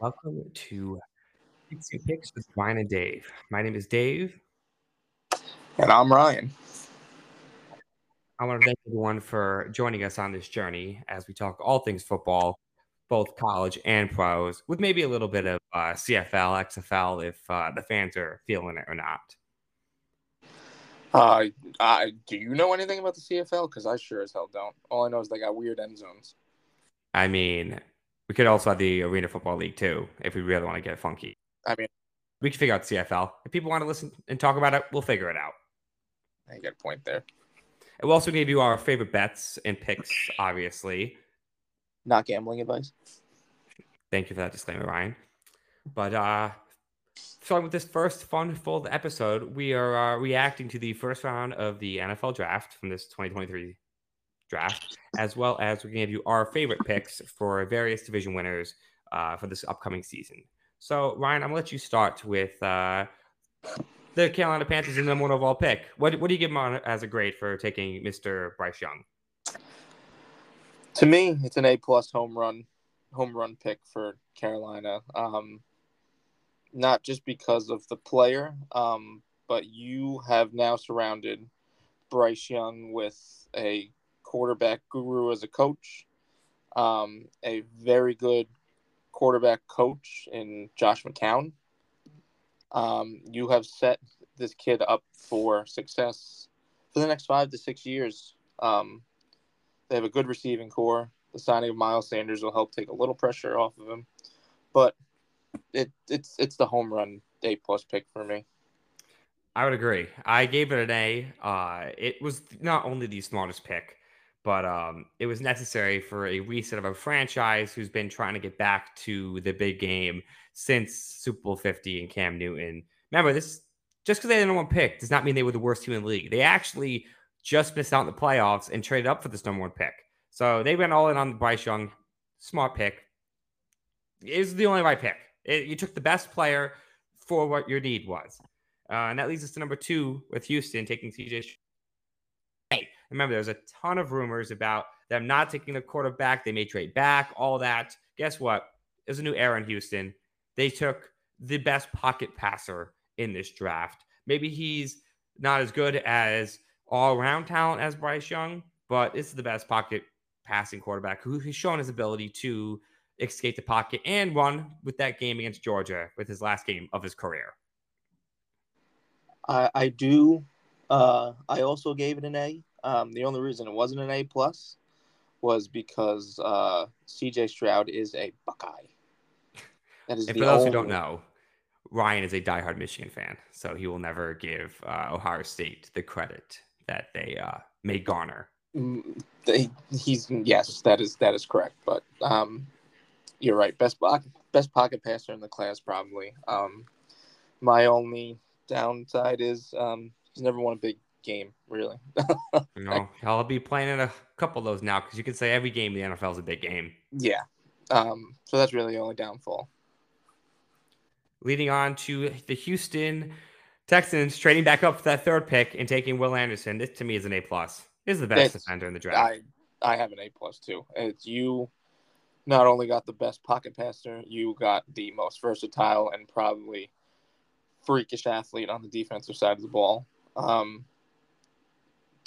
Welcome to Pigskin Picks with Ryan and Dave. My name is Dave. And I'm Ryan. I want to thank everyone for joining us on this journey as we talk all things football, both college and pros, with maybe a little bit of uh, CFL, XFL, if uh, the fans are feeling it or not. Uh, I, do you know anything about the CFL? Because I sure as hell don't. All I know is they got weird end zones. I mean, we could also have the Arena Football League too, if we really want to get funky. I mean, we can figure out CFL. If people want to listen and talk about it, we'll figure it out. I get a point there. And we'll also give you our favorite bets and picks, obviously. Not gambling advice. Thank you for that disclaimer, Ryan. But uh starting with this first fun full episode, we are uh, reacting to the first round of the NFL draft from this 2023 draft, as well as we're going to give you our favorite picks for various division winners uh, for this upcoming season. So, Ryan, I'm going to let you start with uh, the Carolina Panthers and number one overall pick. What, what do you give them on as a grade for taking Mr. Bryce Young? To me, it's an A plus home run home run pick for Carolina. Um, not just because of the player, um, but you have now surrounded Bryce Young with a quarterback guru as a coach, um, a very good quarterback coach in Josh McCown. Um, you have set this kid up for success for the next five to six years. Um, they have a good receiving core. The signing of Miles Sanders will help take a little pressure off of him, but it it's it's the home run A plus pick for me. I would agree. I gave it an A. Uh, it was not only the smartest pick, but um, it was necessary for a reset of a franchise who's been trying to get back to the big game since Super Bowl 50 and Cam Newton. Remember, this just because they had the number one pick does not mean they were the worst team in the league. They actually just missed out in the playoffs and traded up for this number one pick. So they went all in on Bryce Young. Smart pick. Was the only right pick. It, you took the best player for what your need was. Uh, and that leads us to number two with Houston taking CJ. Remember, there's a ton of rumors about them not taking the quarterback. They may trade back, all that. Guess what? There's a new era in Houston. They took the best pocket passer in this draft. Maybe he's not as good as all around talent as Bryce Young, but this is the best pocket passing quarterback who has shown his ability to escape the pocket and run with that game against Georgia with his last game of his career. I, I do. Uh, I also gave it an A. Um, the only reason it wasn't an A plus was because uh, CJ Stroud is a Buckeye. That is and for those who don't know, Ryan is a diehard Michigan fan, so he will never give uh, Ohio State the credit that they uh, may garner. Mm, they, he's yes, that is that is correct. But um, you're right. Best pocket, best pocket passer in the class, probably. Um, my only downside is um, he's never won a big game, really. no, I'll be playing in a couple of those now because you can say every game in the NFL is a big game. Yeah. Um, so that's really the only downfall. Leading on to the Houston Texans trading back up for that third pick and taking Will Anderson. This to me is an A plus. Is the best it's, defender in the draft. I I have an A plus too. It's you not only got the best pocket passer, you got the most versatile and probably freakish athlete on the defensive side of the ball. Um,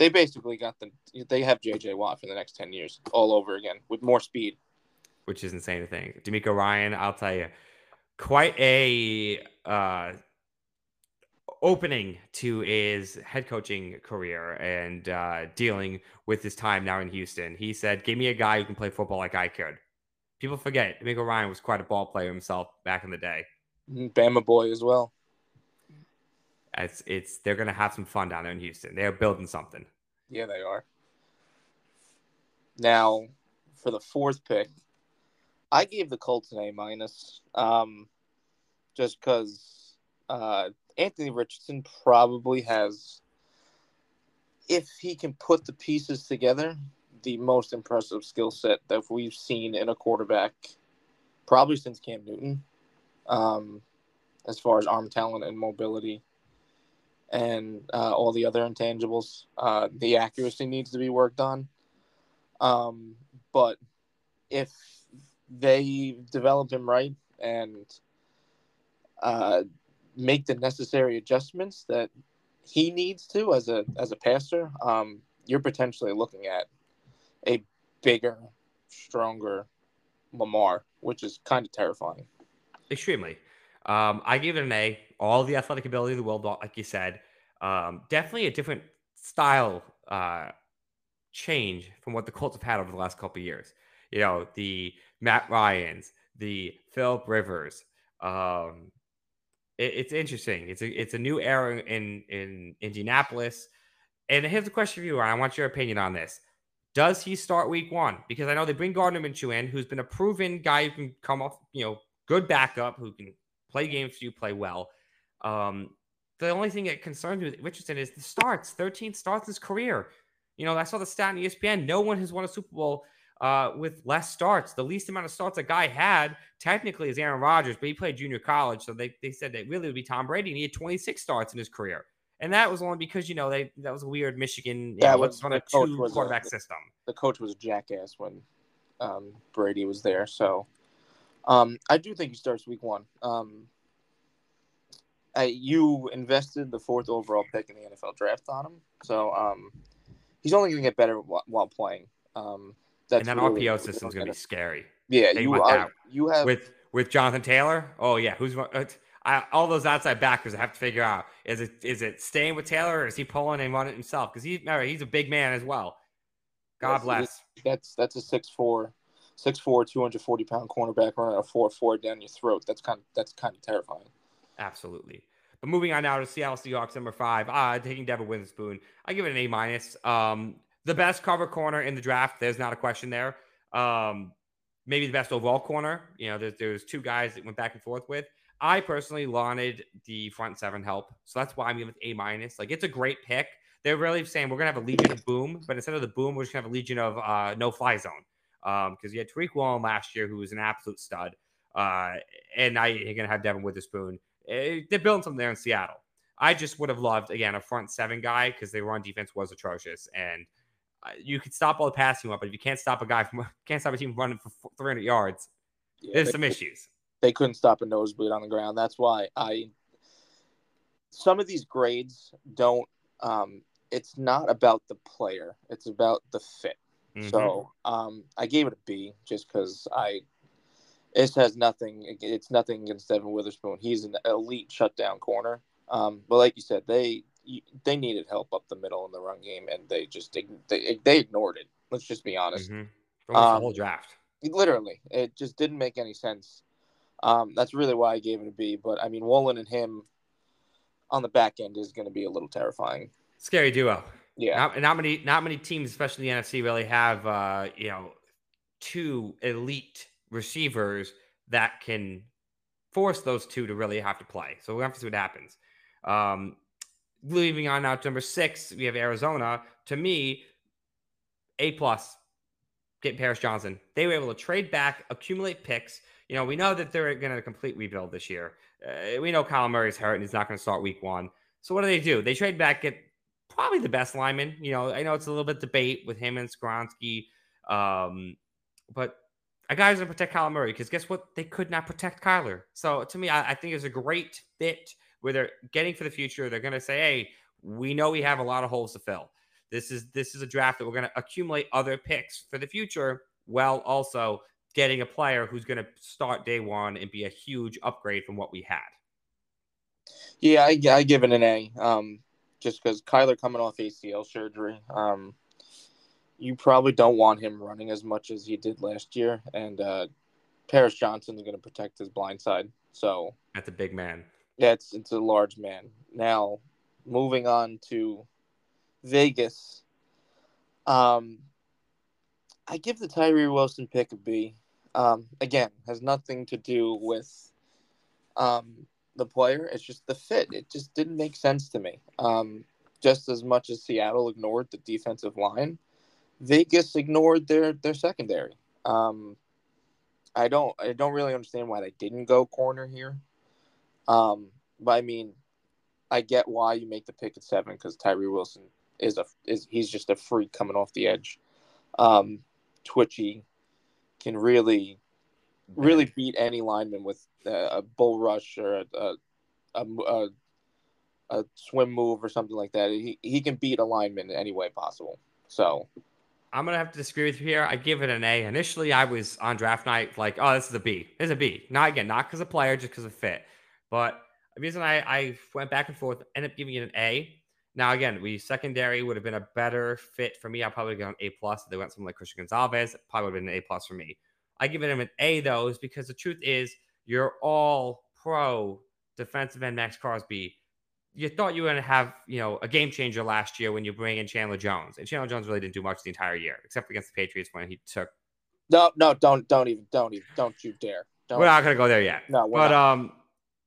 they basically got the they have JJ Watt for the next ten years all over again with more speed, which is insane to think. DeMeco Ryan, I'll tell you, quite a uh, opening to his head coaching career and uh, dealing with his time now in Houston. He said, "Give me a guy who can play football like I could." People forget DeMeco Ryan was quite a ball player himself back in the day. Mm-hmm. Bama boy as well. It's it's they're gonna have some fun down there in Houston. They're building something. Yeah, they are. Now, for the fourth pick, I gave the Colts an A minus, um, just because uh, Anthony Richardson probably has, if he can put the pieces together, the most impressive skill set that we've seen in a quarterback probably since Cam Newton, um, as far as arm talent and mobility and uh, all the other intangibles. Uh, the accuracy needs to be worked on. Um, but if they develop him right and uh, make the necessary adjustments that he needs to as a as a passer, um, you're potentially looking at a bigger, stronger Lamar, which is kind of terrifying. Extremely. Um, I gave it an A. All the athletic ability of the world, like you said. Um, definitely a different style uh, change from what the Colts have had over the last couple years. You know, the Matt Ryan's, the Philip Rivers. Um, it, it's interesting. It's a it's a new era in in Indianapolis. And here's a question for you, Ryan. I want your opinion on this. Does he start week one? Because I know they bring Gardner Minshew in, who's been a proven guy who can come off, you know, good backup, who can play games you, play well. Um, the only thing that concerns me with Richardson is the starts. 13 starts in his career. You know, I saw the stat in ESPN. No one has won a Super Bowl uh, with less starts. The least amount of starts a guy had technically is Aaron Rodgers, but he played junior college. So they, they said that really would be Tom Brady. And he had 26 starts in his career. And that was only because, you know, they that was a weird Michigan, yeah, was on a two quarterback a, system. The coach was a jackass when um, Brady was there. So um, I do think he starts week one. Um, I, you invested the fourth overall pick in the NFL draft on him. So um, he's only going to get better while, while playing. Um, that's and that really RPO system is going to be scary. Yeah, you are, you have with with Jonathan Taylor. Oh yeah, who's uh, I, all those outside backers? I have to figure out is it is it staying with Taylor or is he pulling and running himself? Because he's he's a big man as well. God bless. That's that's a six four, six four, 240 pound cornerback running a four four down your throat. That's kind of that's kind of terrifying. Absolutely. But moving on now to Seattle Seahawks number five, uh, taking Devin Witherspoon. I give it an A minus. Um, the best cover corner in the draft. There's not a question there. Um, maybe the best overall corner. You know, there's, there's two guys that went back and forth with. I personally wanted the front seven help, so that's why I'm giving it A minus. Like it's a great pick. They're really saying we're gonna have a legion of boom, but instead of the boom, we're just gonna have a legion of uh, no fly zone. Um, because you had Tariq Woolen last year, who was an absolute stud, uh, and now you're gonna have Devin Witherspoon. Eh, they're building something there in Seattle. I just would have loved again a front seven guy because their run defense was atrocious, and uh, you could stop all the passing up, but if you can't stop a guy from can't stop a team running for 300 yards, yeah, there's some issues. They couldn't stop a nosebleed on the ground. That's why I. Some of these grades don't. Um, it's not about the player; it's about the fit. Mm-hmm. So um, I gave it a B just because I. This has nothing. It's nothing against Devin Witherspoon. He's an elite shutdown corner. Um, but like you said, they they needed help up the middle in the run game, and they just they they ignored it. Let's just be honest. Mm-hmm. Um, the whole draft. Literally, it just didn't make any sense. Um, that's really why I gave it a B. But I mean, Woolen and him on the back end is going to be a little terrifying. Scary duo. Yeah. Not, not many not many teams, especially the NFC, really have uh, you know two elite receivers that can force those two to really have to play. So we'll have to see what happens. Um, Moving on now to number six, we have Arizona. To me, A plus. Get Paris Johnson. They were able to trade back, accumulate picks. You know, we know that they're going to complete rebuild this year. Uh, we know Kyler Murray's hurt and he's not going to start week one. So what do they do? They trade back, get probably the best lineman. You know, I know it's a little bit debate with him and Skoronski, um, but a guy's going to protect Kyler Murray because guess what? They could not protect Kyler. So to me, I, I think it's a great fit where they're getting for the future. They're going to say, "Hey, we know we have a lot of holes to fill. This is this is a draft that we're going to accumulate other picks for the future, while also getting a player who's going to start day one and be a huge upgrade from what we had." Yeah, I, I give it an A. Um, just because Kyler coming off ACL surgery, um, you probably don't want him running as much as he did last year, and uh, Paris Johnson is going to protect his blind side. So that's a big man. Yeah, it's it's a large man. Now, moving on to Vegas. Um, I give the Tyree Wilson pick a B. Um, again, has nothing to do with um, the player. It's just the fit. It just didn't make sense to me. Um, just as much as Seattle ignored the defensive line, Vegas ignored their their secondary. Um, I don't I don't really understand why they didn't go corner here. Um, but I mean, I get why you make the pick at seven because Tyree Wilson is a is he's just a freak coming off the edge. Um, twitchy, can really really beat any lineman with a bull rush or a a, a, a swim move or something like that. He he can beat a lineman in any way possible. So I'm gonna have to disagree with you here. I give it an A. Initially, I was on draft night like, oh, this is a B. This is a B. Not again, not because of player, just because of fit. But the reason I, I went back and forth, ended up giving it an A. Now again, we secondary would have been a better fit for me. I probably got an A plus. They went something like Christian Gonzalez, probably would have been an A plus for me. I give it him an A though, is because the truth is you're all pro defensive end Maxx Crosby you thought you were going to have, you know, a game changer last year when you bring in Chandler Jones, and Chandler Jones really didn't do much the entire year, except against the Patriots when he took. No, no, don't, don't even, don't even, don't you dare. Don't. We're not going to go there yet. No, but not. um,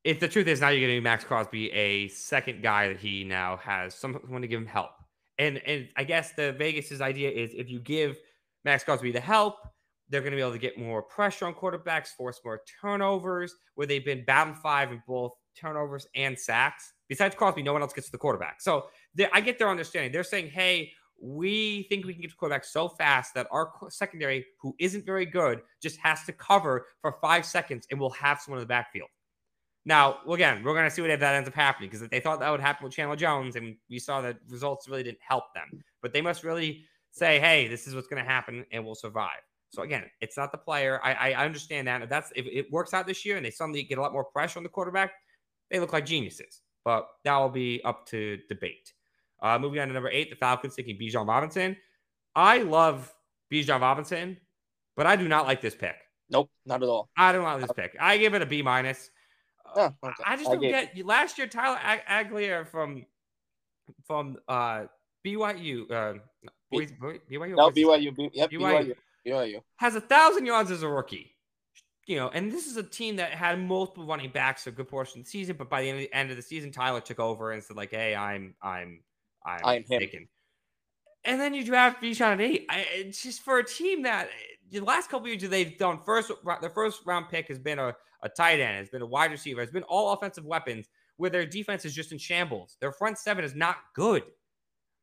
if the truth is now you're going to Maxx Crosby a second guy that he now has someone to give him help, and and I guess the Vegas's idea is if you give Maxx Crosby the help, they're going to be able to get more pressure on quarterbacks, force more turnovers, where they've been bottom five in both turnovers and sacks. Besides Crosby, no one else gets to the quarterback. So I get their understanding. They're saying, hey, we think we can get to quarterback so fast that our secondary, who isn't very good, just has to cover for five seconds and we'll have someone in the backfield. Now, again, we're going to see what if that ends up happening because they thought that would happen with Chandler Jones, and we saw that results really didn't help them. But they must really say, hey, this is what's going to happen and we'll survive. So again, it's not the player. I, I understand that. If that's if it works out this year and they suddenly get a lot more pressure on the quarterback, they look like geniuses but that will be up to debate. Uh, moving on to number eight, the Falcons taking Bijan Robinson. I love Bijan Robinson, but I do not like this pick. Nope, not at all. I don't like this pick. I give it a B minus. Oh, okay. I just don't get last year Tyler Ag- Allgeier from from uh, BYU. Uh, B- BYU. No, BYU. B- yep, BYU. BYU. Has a thousand yards as a rookie you know, and this is a team that had multiple running backs a good portion of the season, but by the end of the, end of the season, Tyler took over and said like, "Hey, I'm, I'm, I'm, I'm taken." And then you draft Bijan at eight. I, it's just for a team that the last couple years they've done first, their first round pick has been a, a tight end, has been a wide receiver, has been all offensive weapons, where their defense is just in shambles. Their front seven is not good.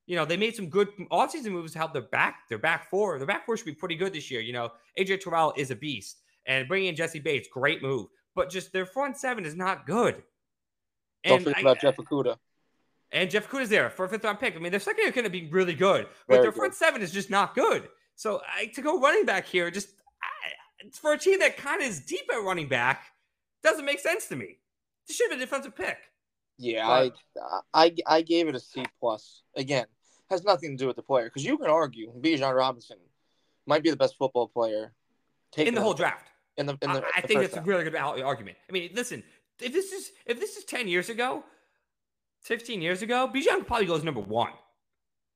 You know, they made some good offseason moves to help their back, their back four. Their back four should be pretty good this year. You know, AJ Terrell is a beast. And bringing in Jessie Bates, great move. But just their front seven is not good. Don't and forget about Jeff Okudah. And Jeff Okudah's there for a fifth round pick. I mean, their secondary going to be really good, but Very their front seven is just not good. So I, to go running back here, just I, for a team that kind of is deep at running back, doesn't make sense to me. This should have been a defensive pick. Yeah, but, I, I I gave it a C plus. Again, has nothing to do with the player because you can argue Bijan Robinson might be the best football player in the whole draft in the, in the I, I the think that's a really good argument. I mean, listen, if this is if this is ten years ago, fifteen years ago, Bijan probably goes number one.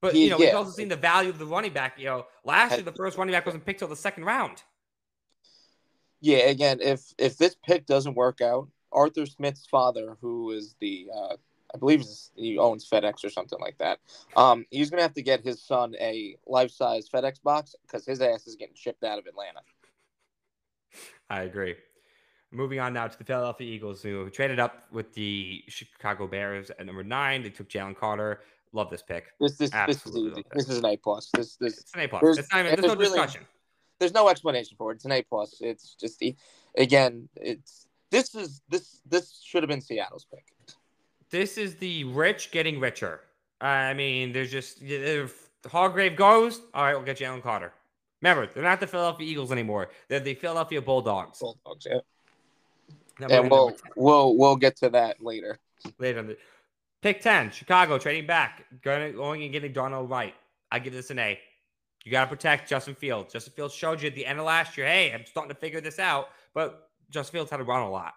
But he, you know, yeah. we've also seen the value of the running back. You know, last year the first running back wasn't picked till the second round. Yeah, again, if if this pick doesn't work out, Arthur Smith's father, who is the uh, I believe he owns FedEx or something like that. Um, he's gonna have to get his son a life size FedEx box because his ass is getting shipped out of Atlanta. I agree. Moving on now to the Philadelphia Eagles, who traded up with the Chicago Bears at number nine. They took Jalen Carter. Love this pick. This this this is. This is an A plus. This this it's an A plus. There's, it's not even, there's, no really, discussion. There's no explanation for it. It's an A plus. It's just the again. It's this is this this should have been Seattle's pick. This is the rich getting richer. I mean, there's just if Hargrave goes, all right, we'll get Jalen Carter. Remember, they're not the Philadelphia Eagles anymore. They're the Philadelphia Bulldogs. Bulldogs, yeah. Number and we'll we'll we'll get to that later. Later on the pick ten, Chicago trading back, going going and getting Darnell Wright. I give this an A. You got to protect Justin Fields. Justin Fields showed you at the end of last year, hey, I'm starting to figure this out. But Justin Fields had to run a lot,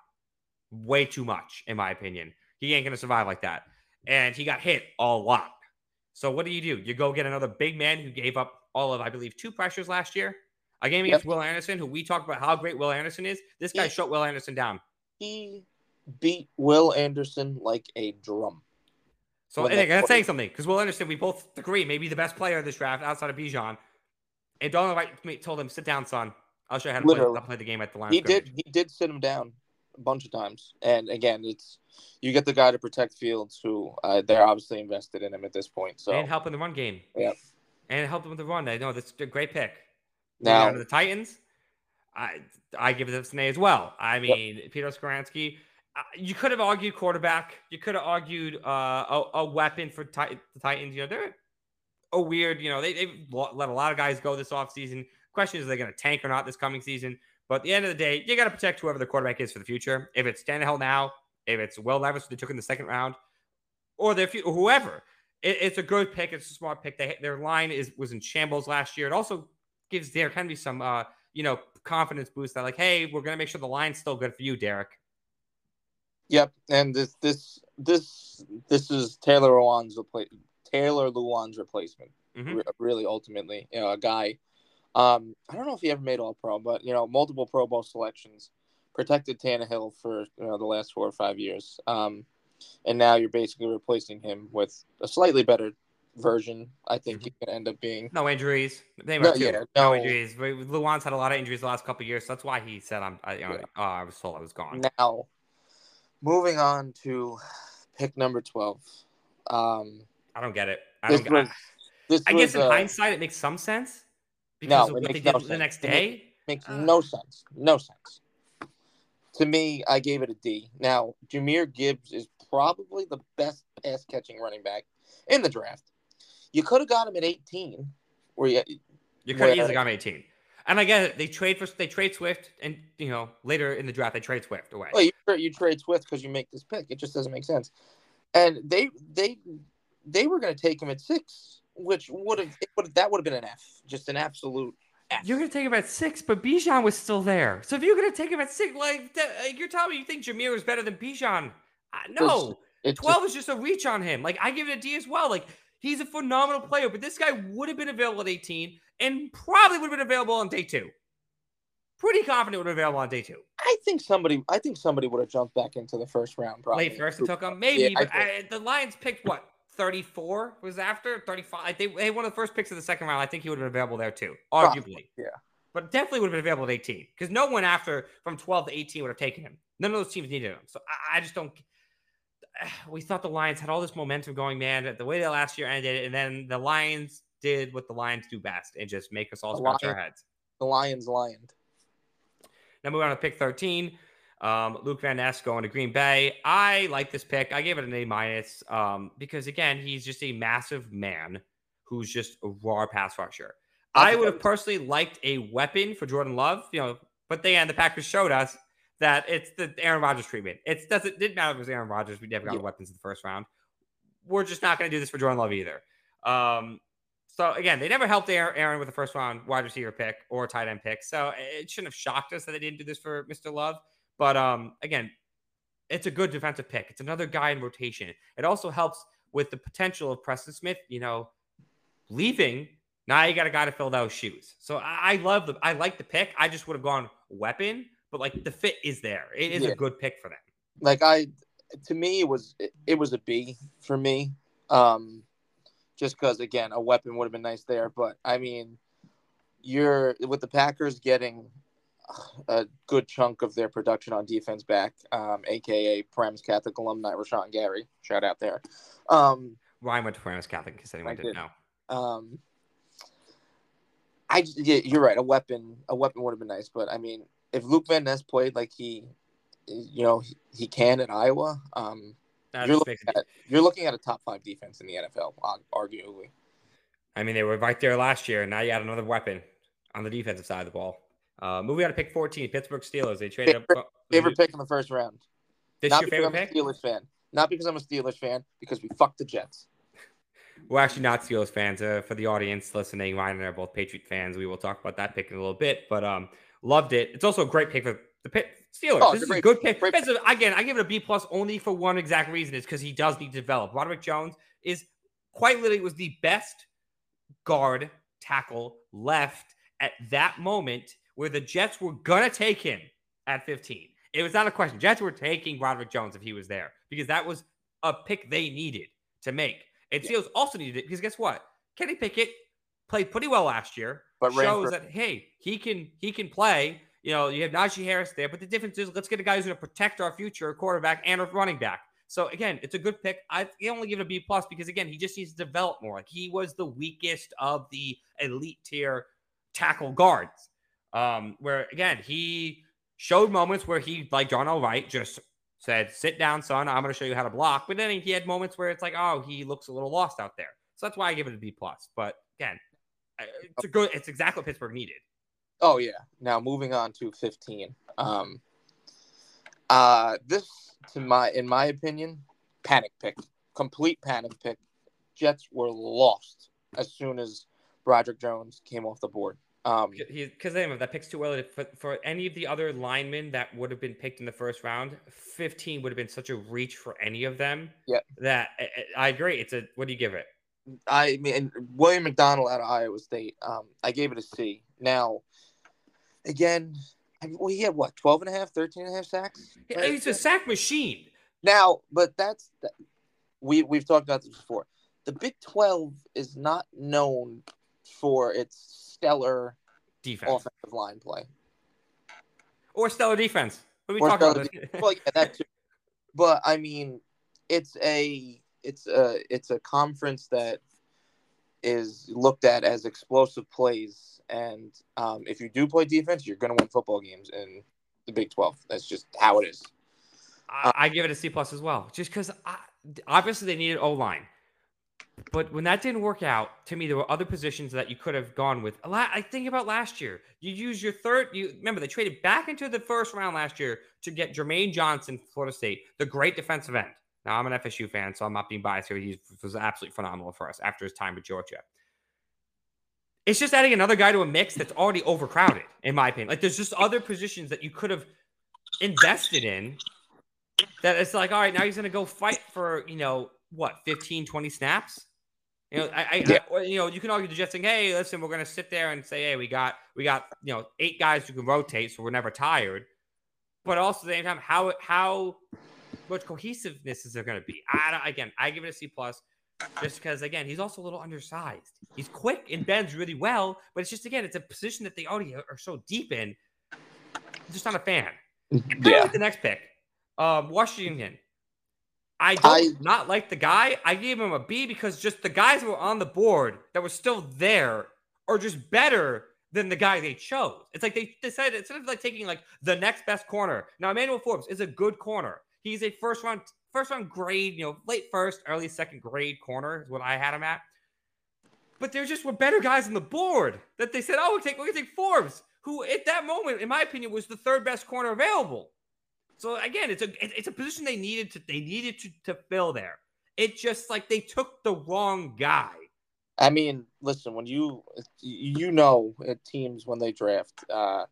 way too much, in my opinion. He ain't going to survive like that. And he got hit a lot. So what do you do? You go get another big man who gave up all of, I believe, two pressures last year. A game against yep. Will Anderson, who we talked about how great Will Anderson is. This guy he, shut Will Anderson down. He beat Will Anderson like a drum. So and that's saying something because Will Anderson, we both agree, maybe the best player of this draft outside of Bijan. And Donald Wright told him, "Sit down, son. I'll show you how to play, play, the game at the line." He did. He did sit him down a bunch of times, and again, it's you get the guy to protect Fields, who uh, they're obviously invested in him at this point. So and helping the run game. Yeah and help them with the run. I know that's a great pick. Now the Titans. I I give this an A as well. I mean, yep. Peter Skoronski, uh, you could have argued quarterback. You could have argued uh, a, a, weapon for tit- the Titans. You know, they're a weird, you know, they, they've let a lot of guys go this offseason. Question is, are they going to tank or not this coming season? But at the end of the day, you got to protect whoever the quarterback is for the future. If it's Tannehill now, if it's Will Levis, they took in the second round, or their few, whoever, it, it's a good pick. It's a smart pick. They, their line is was in shambles last year. It also gives there can be some, uh, you know, confidence boost that like, hey, we're going to make sure the line's still good for you, Derek. Yep, and this this this this is Taylor Lewan's replacement. Taylor Lewan's replacement. Mm-hmm. really, ultimately, you know, a guy. Um, I don't know if he ever made All Pro, but you know, multiple Pro Bowl selections, protected Tannehill for you know the last four or five years. Um, and now you're basically replacing him with a slightly better version. I think mm-hmm. he can end up being no injuries. They no, yeah, no, no injuries. Lewan's had a lot of injuries the last couple years, so that's why he said I'm. I, you know, yeah. oh, I was told I was gone. Now moving on to pick number 12. Um, I don't get it. I don't get this I guess in uh, hindsight, it makes some sense because no, of what they did no the next day. makes uh, no sense. No sense. To me, I gave it a D. Now, Jahmyr Gibbs is probably the best pass catching running back in the draft. You could have got him at 18, where you, you could have easily got him 18. And I get it. They trade for they trade Swift, and you know later in the draft they trade Swift away. Well, you, you trade Swift because you make this pick. It just doesn't make sense. And they they they were going to take him at six, which would have that would have been an F, just an absolute F. You're going to take him at six, but Bijan was still there. So if you're going to take him at six, like, like you're telling me you think Jahmyr is better than Bijan? Uh, no, it's, it's twelve just, is just a reach on him. Like I give it a D as well. Like he's a phenomenal player, but this guy would have been available at 18 and probably would have been available on day two. Pretty confident would have been available on day two. I think somebody, I think somebody would have jumped back into the first round. Probably late first and took him, maybe. Yeah, but I, the Lions picked what 34 was after 35. They they one of the first picks of the second round. I think he would have been available there too, arguably. Yeah, but definitely would have been available at 18 because no one after from 12 to 18 would have taken him. None of those teams needed him. So I, I just don't. We thought the Lions had all this momentum going, man. The way that last year ended, and then the Lions did what the Lions do best and just make us all scratch our heads. The Lions lioned. Now moving on to pick 13. Um, Luke Van Ness going to Green Bay. I like this pick. I gave it an A minus um, because again, he's just a massive man who's just a raw pass rusher. I would have personally liked a weapon for Jordan Love, you know, but they and the Packers showed us that it's the Aaron Rodgers treatment. It doesn't didn't matter if it was Aaron Rodgers. We never got yeah. weapons in the first round. We're just not going to do this for Jordan Love either. Um, so again, they never helped Aaron with the first round wide receiver pick or tight end pick. So it shouldn't have shocked us that they didn't do this for Mr. Love. But um, again, it's a good defensive pick. It's another guy in rotation. It also helps with the potential of Preston Smith, you know, leaving. Now you got a guy to fill those shoes. So I, I love the I like the pick. I just would have gone weapon, but like the fit is there. It is yeah. a good pick for them. Like I to me it was it, it was a B for me. Um just because again a weapon would have been nice there. But I mean, you're with the Packers getting a good chunk of their production on defense back, um, aka Paramus Catholic alumni Rashan Gary. Shout out there. Um, Ryan went to Paramus Catholic because anyone didn't did. know. Um, I yeah, you're right. A weapon, a weapon would have been nice, but I mean, if Luke Van Ness played like he, you know, he, he can at Iowa, um, you're looking, at, you're looking at a top five defense in the NFL, arguably. I mean, they were right there last year, and now you got another weapon on the defensive side of the ball. Uh, moving on to pick 14, Pittsburgh Steelers. They traded favorite, up. Favorite pick in the first round. This not your favorite pick? Steelers fan. Not because I'm a Steelers fan, because we fucked the Jets. We're actually not Steelers fans. Uh, for the audience listening, Ryan and I are both Patriot fans. We will talk about that pick in a little bit, but um, loved it. It's also a great pick for the pit Steelers. Oh, this is a good pick. pick. Again, I give it a B plus only for one exact reason is because he does need to develop. Broderick Jones is quite literally was the best guard tackle left at that moment where the Jets were gonna take him at 15. It was not a question. Jets were taking Broderick Jones if he was there because that was a pick they needed to make. And yeah. Also needed it because guess what? Kenny Pickett played pretty well last year. But shows that hey, he can he can play you know, you have Najee Harris there, but the difference is let's get a guy who's going to protect our future quarterback and a running back. So again, it's a good pick. I only give it a B plus because again, he just needs to develop more. Like he was the weakest of the elite tier tackle guards. Um, where again he showed moments where he, like Darnell Wright, just said, "Sit down, son. I'm going to show you how to block." But then he had moments where it's like, "Oh, he looks a little lost out there." So that's why I give it a B plus. But again, it's a good. It's exactly what Pittsburgh needed. Oh yeah. Now moving on to 15. Um, uh, this to my in my opinion, panic pick, complete panic pick. Jets were lost as soon as Broderick Jones came off the board. Um, because that pick's too early for, for any of the other linemen that would have been picked in the first round. Fifteen would have been such a reach for any of them. Yeah, that I, I agree. It's a what do you give it? I mean, William McDonald out of Iowa State. Um, I gave it a C. Now, again, I mean, well, he had what 12 and a half, 13 and a half sacks. Right? He's a sack machine. Now, but that's we we've talked about this before. The Big 12 is not known for its stellar defense, offensive line play, or stellar defense. What are we talking about? Well, yeah, that too. But I mean, it's a it's a it's a conference that is looked at as explosive plays, and um, if you do play defense, you're going to win football games in the Big Twelve. That's just how it is. I, I give it a C plus as well, just because obviously they needed O line. But when that didn't work out, to me, there were other positions that you could have gone with. I think about last year. You use your third. You remember they traded back into the first round last year to get Jermaine Johnson, Florida State, the great defensive end. Now, I'm an FSU fan, so I'm not being biased here. He was absolutely phenomenal for us after his time with Georgia. It's just adding another guy to a mix that's already overcrowded, in my opinion. Like, there's just other positions that you could have invested in that it's like, all right, now he's going to go fight for, you know, what, 15, 20 snaps? You know, I, I. I, you know, you can argue the Jets saying, "Hey, listen, we're going to sit there and say, hey, we got, we got, you know, eight guys who can rotate, so we're never tired." But also at the same time, how, how much cohesiveness is there going to be? I again, I give it a C plus, just because again he's also a little undersized. He's quick and bends really well, but it's just again it's a position that they already are so deep in. I'm just not a fan. Yeah. Like the next pick, um, Washington. I don't I, not like the guy. I gave him a B because just the guys that were on the board that were still there are just better than the guy they chose. It's like they decided instead of like taking like the next best corner. Now Emmanuel Forbes is a good corner. He's a first round, first round grade, you know, late first, early second grade corner is what I had him at. But there just were better guys on the board that they said, "Oh, we'll take we're gonna take Forbes," who at that moment, in my opinion, was the third best corner available. So again, it's a it's a position they needed to they needed to, to fill there. It just like they took the wrong guy. I mean, listen, when you you know teams when they draft, uh,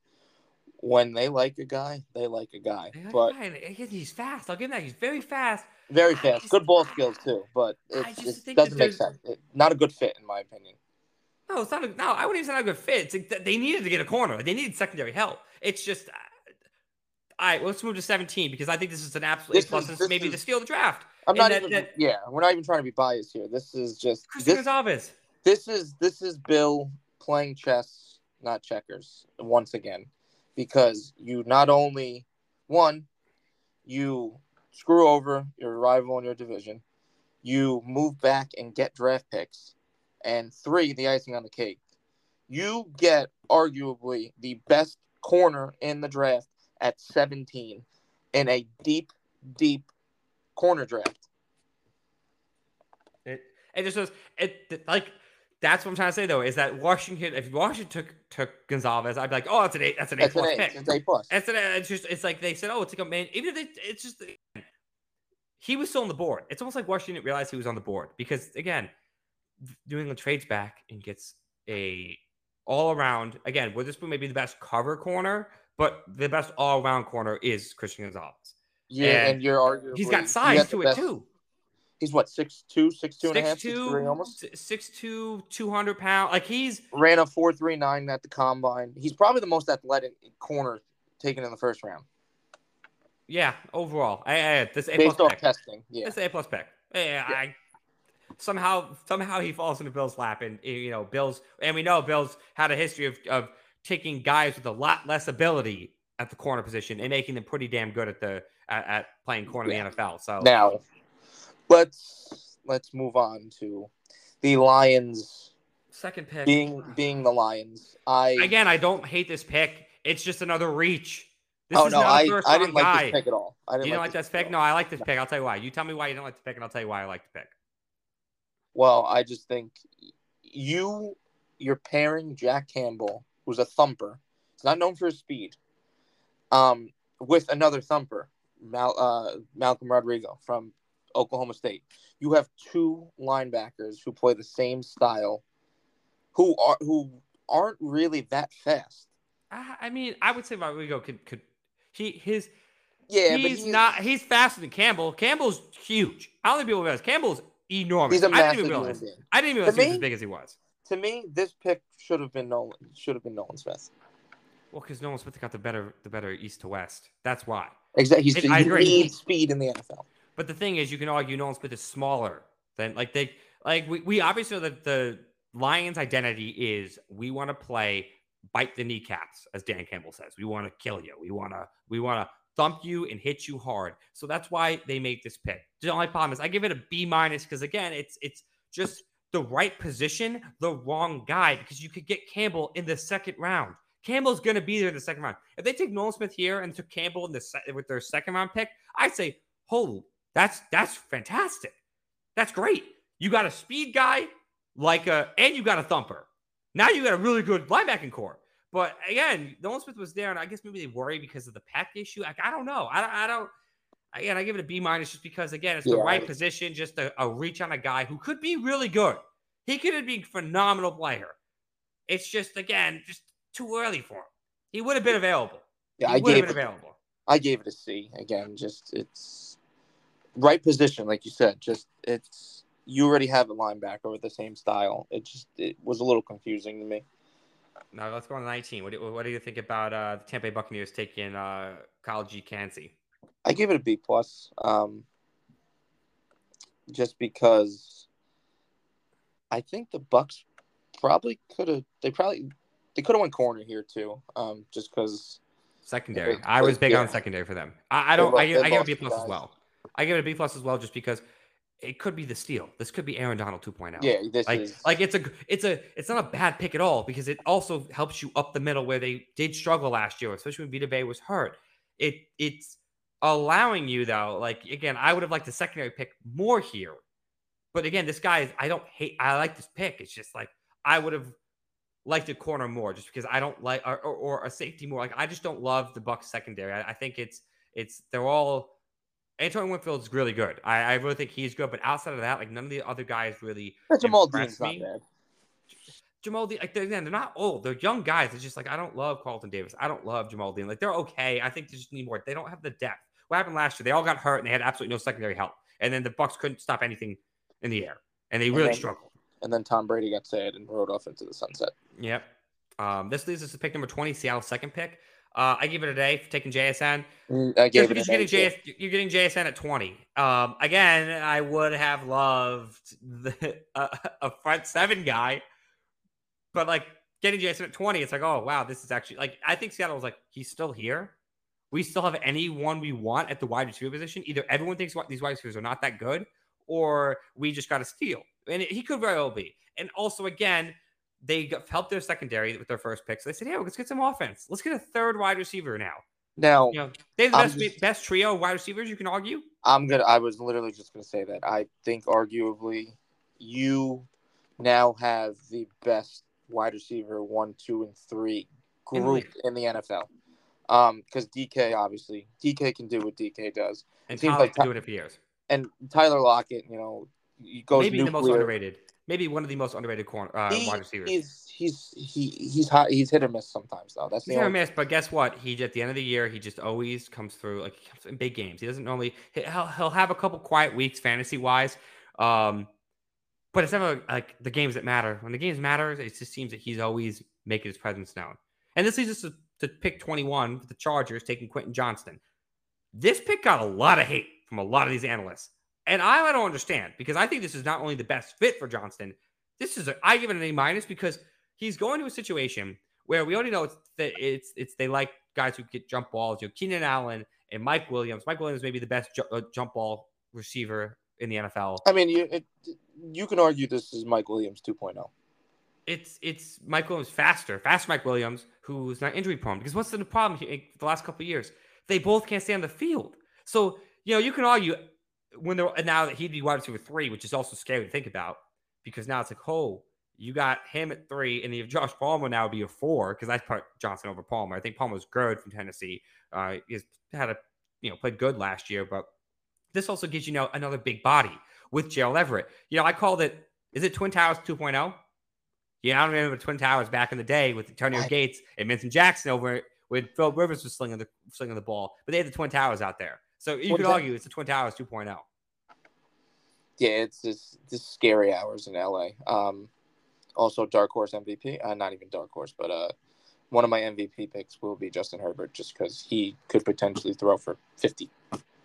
when they like a guy, they like a guy. Like but he's fast. I'll give him that. He's very fast. Very fast. Just, good ball skills too, but it doesn't make sense. It, not a good fit, in my opinion. No, it's not. A, no, I wouldn't even say not a good fit. Like they needed to get a corner. They needed secondary help. It's just. All right, let's move to 17 because I think this is an absolute this plus. Is, this maybe is, to steal the draft. I'm not that, even. That, yeah, we're not even trying to be biased here. This is just. Christian this, Gonzalez. This is this is Bill playing chess, not checkers. Once again, because you not only one, you screw over your rival in your division, you move back and get draft picks, and three, the icing on the cake, you get arguably the best corner in the draft at 17 in a deep, deep corner draft. It it just was it like that's what I'm trying to say though, is that Washington, if Washington took took Gonzalez, I'd be like, oh, that's an eight, that's an eight plus pick. It's an eight plus. It's, an, it's just, it's like they said, oh, it's like a man. Even if they, it's just, he was still on the board. It's almost like Washington realized he was on the board because again, New England trades back and gets a all around. Again, Witherspoon may be maybe the best cover corner, but the best all around corner is Christian Gonzalez. Yeah, and, and you're arguing he's got size to it best, too. He's what six two, six two and a half, six three almost six two, two hundred pound. Like he's ran a four three nine at the combine. He's probably the most athletic corner taken in the first round. Yeah, overall, I, I this A based plus testing. Yeah, it's A plus pick. Yeah, yeah, I somehow somehow he falls into Bill's lap, and you know Bill's, and we know Bill's had a history of of taking guys with a lot less ability at the corner position and making them pretty damn good at the at, at playing corner yeah. in the NFL. So now let's let's move on to the Lions Second pick. being being the Lions. I Again, I don't hate this pick. It's just another reach. This oh is no, not a I, first I round didn't like this pick at all. I You didn't don't like this pick? at No. I like this pick. I'll tell you why. You tell me why you don't like the pick, and I'll tell you why I like the pick. Well, I just think you you're pairing Jack Campbell, who's a thumper. He's not known for his speed. Um, with another thumper, Mal, uh, Malcolm Rodriguez from Oklahoma State. You have two linebackers who play the same style, who are who aren't really that fast. I, I mean, I would say Rodriguez could could he his Yeah, he's he's not he's faster than Campbell. Campbell's huge. I don't think people realize Campbell's enormous. He's a I didn't massive even realize. I didn't even realize he was as big as he was. To me, this pick should have been Nolan. Should have been Nolan Smith. Well, because Nolan Smith got the better the better east to west. That's why. Exactly. He's, he needs speed in the NFL. But the thing is, you can argue Nolan Smith is smaller than like they like we, we obviously know that the Lions' identity is we want to play bite the kneecaps, as Dan Campbell says. We want to kill you. We want to we want to thump you and hit you hard. So that's why they make this pick. The only problem is I give it a B minus because again, it's it's just the right position, the wrong guy because you could get Campbell in the second round. Campbell's going to be there in the second round. If they take Nolan Smith here and took Campbell in the se- with their second round pick, I'd say, "Holy, that's that's fantastic. That's great. You got a speed guy like a, and you got a thumper. Now you got a really good linebacking core. But again, Nolan Smith was there, and I guess maybe they worry because of the pack issue. Like I don't know. I. I don't again, I give it a B minus just because again, it's the Yeah. right position, just a, a reach on a guy who could be really good. He could be a phenomenal player. It's just again, just too early for him. He would have been available. Yeah, he I gave it, available. I gave it a C. Again, just it's right position, like you said. Just it's you already have a linebacker with the same style. It just it was a little confusing to me. Now let's go on to 19. What do, what do you think about uh, the Tampa Bay Buccaneers taking uh, Calijah Kancey? I give it a B plus. Um, just because I think the Bucs probably could have. They probably they could have went corner here too. Um, just because Secondary. They- I was they- big on secondary for them. I, I don't. lo- I, give- they I give it a B plus as well. I give it a B plus as well, just because it could be the steal. This could be Aaron Donald 2.0. yeah, this Like, is like it's a it's a it's not a bad pick at all because it also helps you up the middle where they did struggle last year, especially when Vita Vea was hurt. It it's allowing you though, like again, I would have liked the secondary pick more here. But again, this guy is I don't hate I like this pick. It's just like I would have liked a corner more just because I don't like or, or, or a safety more. Like I just don't love the Bucs secondary. I, I think it's it's they're all Antoine Winfield's really good. I, I really think he's good, but outside of that, like none of the other guys really Jamel Dean's not bad. Jamel Dean, like they're, again, they're not old. They're young guys. It's just like I don't love Carlton Davis. I don't love Jamel Dean. Like they're okay. I think they just need more. They don't have the depth. What happened last year? They all got hurt and they had absolutely no secondary help. And then the Bucs couldn't stop anything in the air, and they And really then- struggled. And then Tom Brady got sad and rode off into the sunset. Yep. Um, this leads us to pick number twenty, Seattle's second pick. Uh, I give it a day for taking JSN. Mm, I gave it you're A, getting. JS, you're getting JSN at 20. Um, again, I would have loved the, a, a front seven guy, but like getting JSN at 20, it's like, oh, wow, this is actually like, I think Seattle was like, he's still here. We still have anyone we want at the wide receiver position. Either everyone thinks these wide receivers are not that good, or we just got to steal. And he could very well be. And also, again, they helped their secondary with their first pick. So they said, yeah, let's get some offense. Let's get a third wide receiver now. Now You know, they have the I'm best, just- best trio of wide receivers, you can argue. I'm gonna. I was literally just gonna say that. I think arguably, you now have the best wide receiver one, two, and three In the group in the NFL. Um, because DK obviously DK can do what DK does, And Tyler like can do it for years. and Tyler Lockett, you know, he goes Maybe the most underrated. Maybe one of the most underrated corner, uh, He- wide receivers. He's he's he he's hot. He's hit or miss sometimes though. That's He's the never only. missed, but guess what? He at the end of the year, he just always comes through. Like comes in big games. He doesn't normally. He'll he'll have a couple quiet weeks fantasy wise, um, but it's never like the games that matter. When the games matter, it just seems that he's always making his presence known. And this leads us to, to pick twenty one, for the Chargers taking Quentin Johnston. This pick got a lot of hate from a lot of these analysts, and I, I don't understand because I think this is not only the best fit for Johnston. This is a, I give it an A minus because he's going to a situation where we already know it's that it's it's they like guys who get jump balls. You know, Keenan Allen and Mike Williams. Mike Williams may be the best ju- uh, jump ball receiver in the NFL. I mean, you it, you can argue this is Mike Williams oh. 2.0. it's it's Mike Williams faster, faster Mike Williams, who's not injury prone. Because what's the problem here the last couple years? They both can't stay on the field. So you know you can argue when they're now that he'd be wide receiver three, which is also scary to think about because now it's like, oh, you got him at three, and you have Josh Palmer now be a four because I put Johnston over Palmer. I think Palmer's good from Tennessee. Uh, he's had a you know played good last year, but this also gives you know another big body with Gerald Everett. You know, I called it. Is it Twin Towers 2.0? Yeah, I don't remember Twin Towers back in the day with Antonio I, Gates and Vincent Jackson over when Phil Rivers was slinging the slinging the ball, but they had the Twin Towers out there. So you could argue it's the Twin Towers 2.0. Yeah, it's just, just scary hours in LA. Um, also, dark horse MVP. Uh, not even dark horse, but uh, one of my MVP picks will be Justin Herbert, just because he could potentially throw for 50,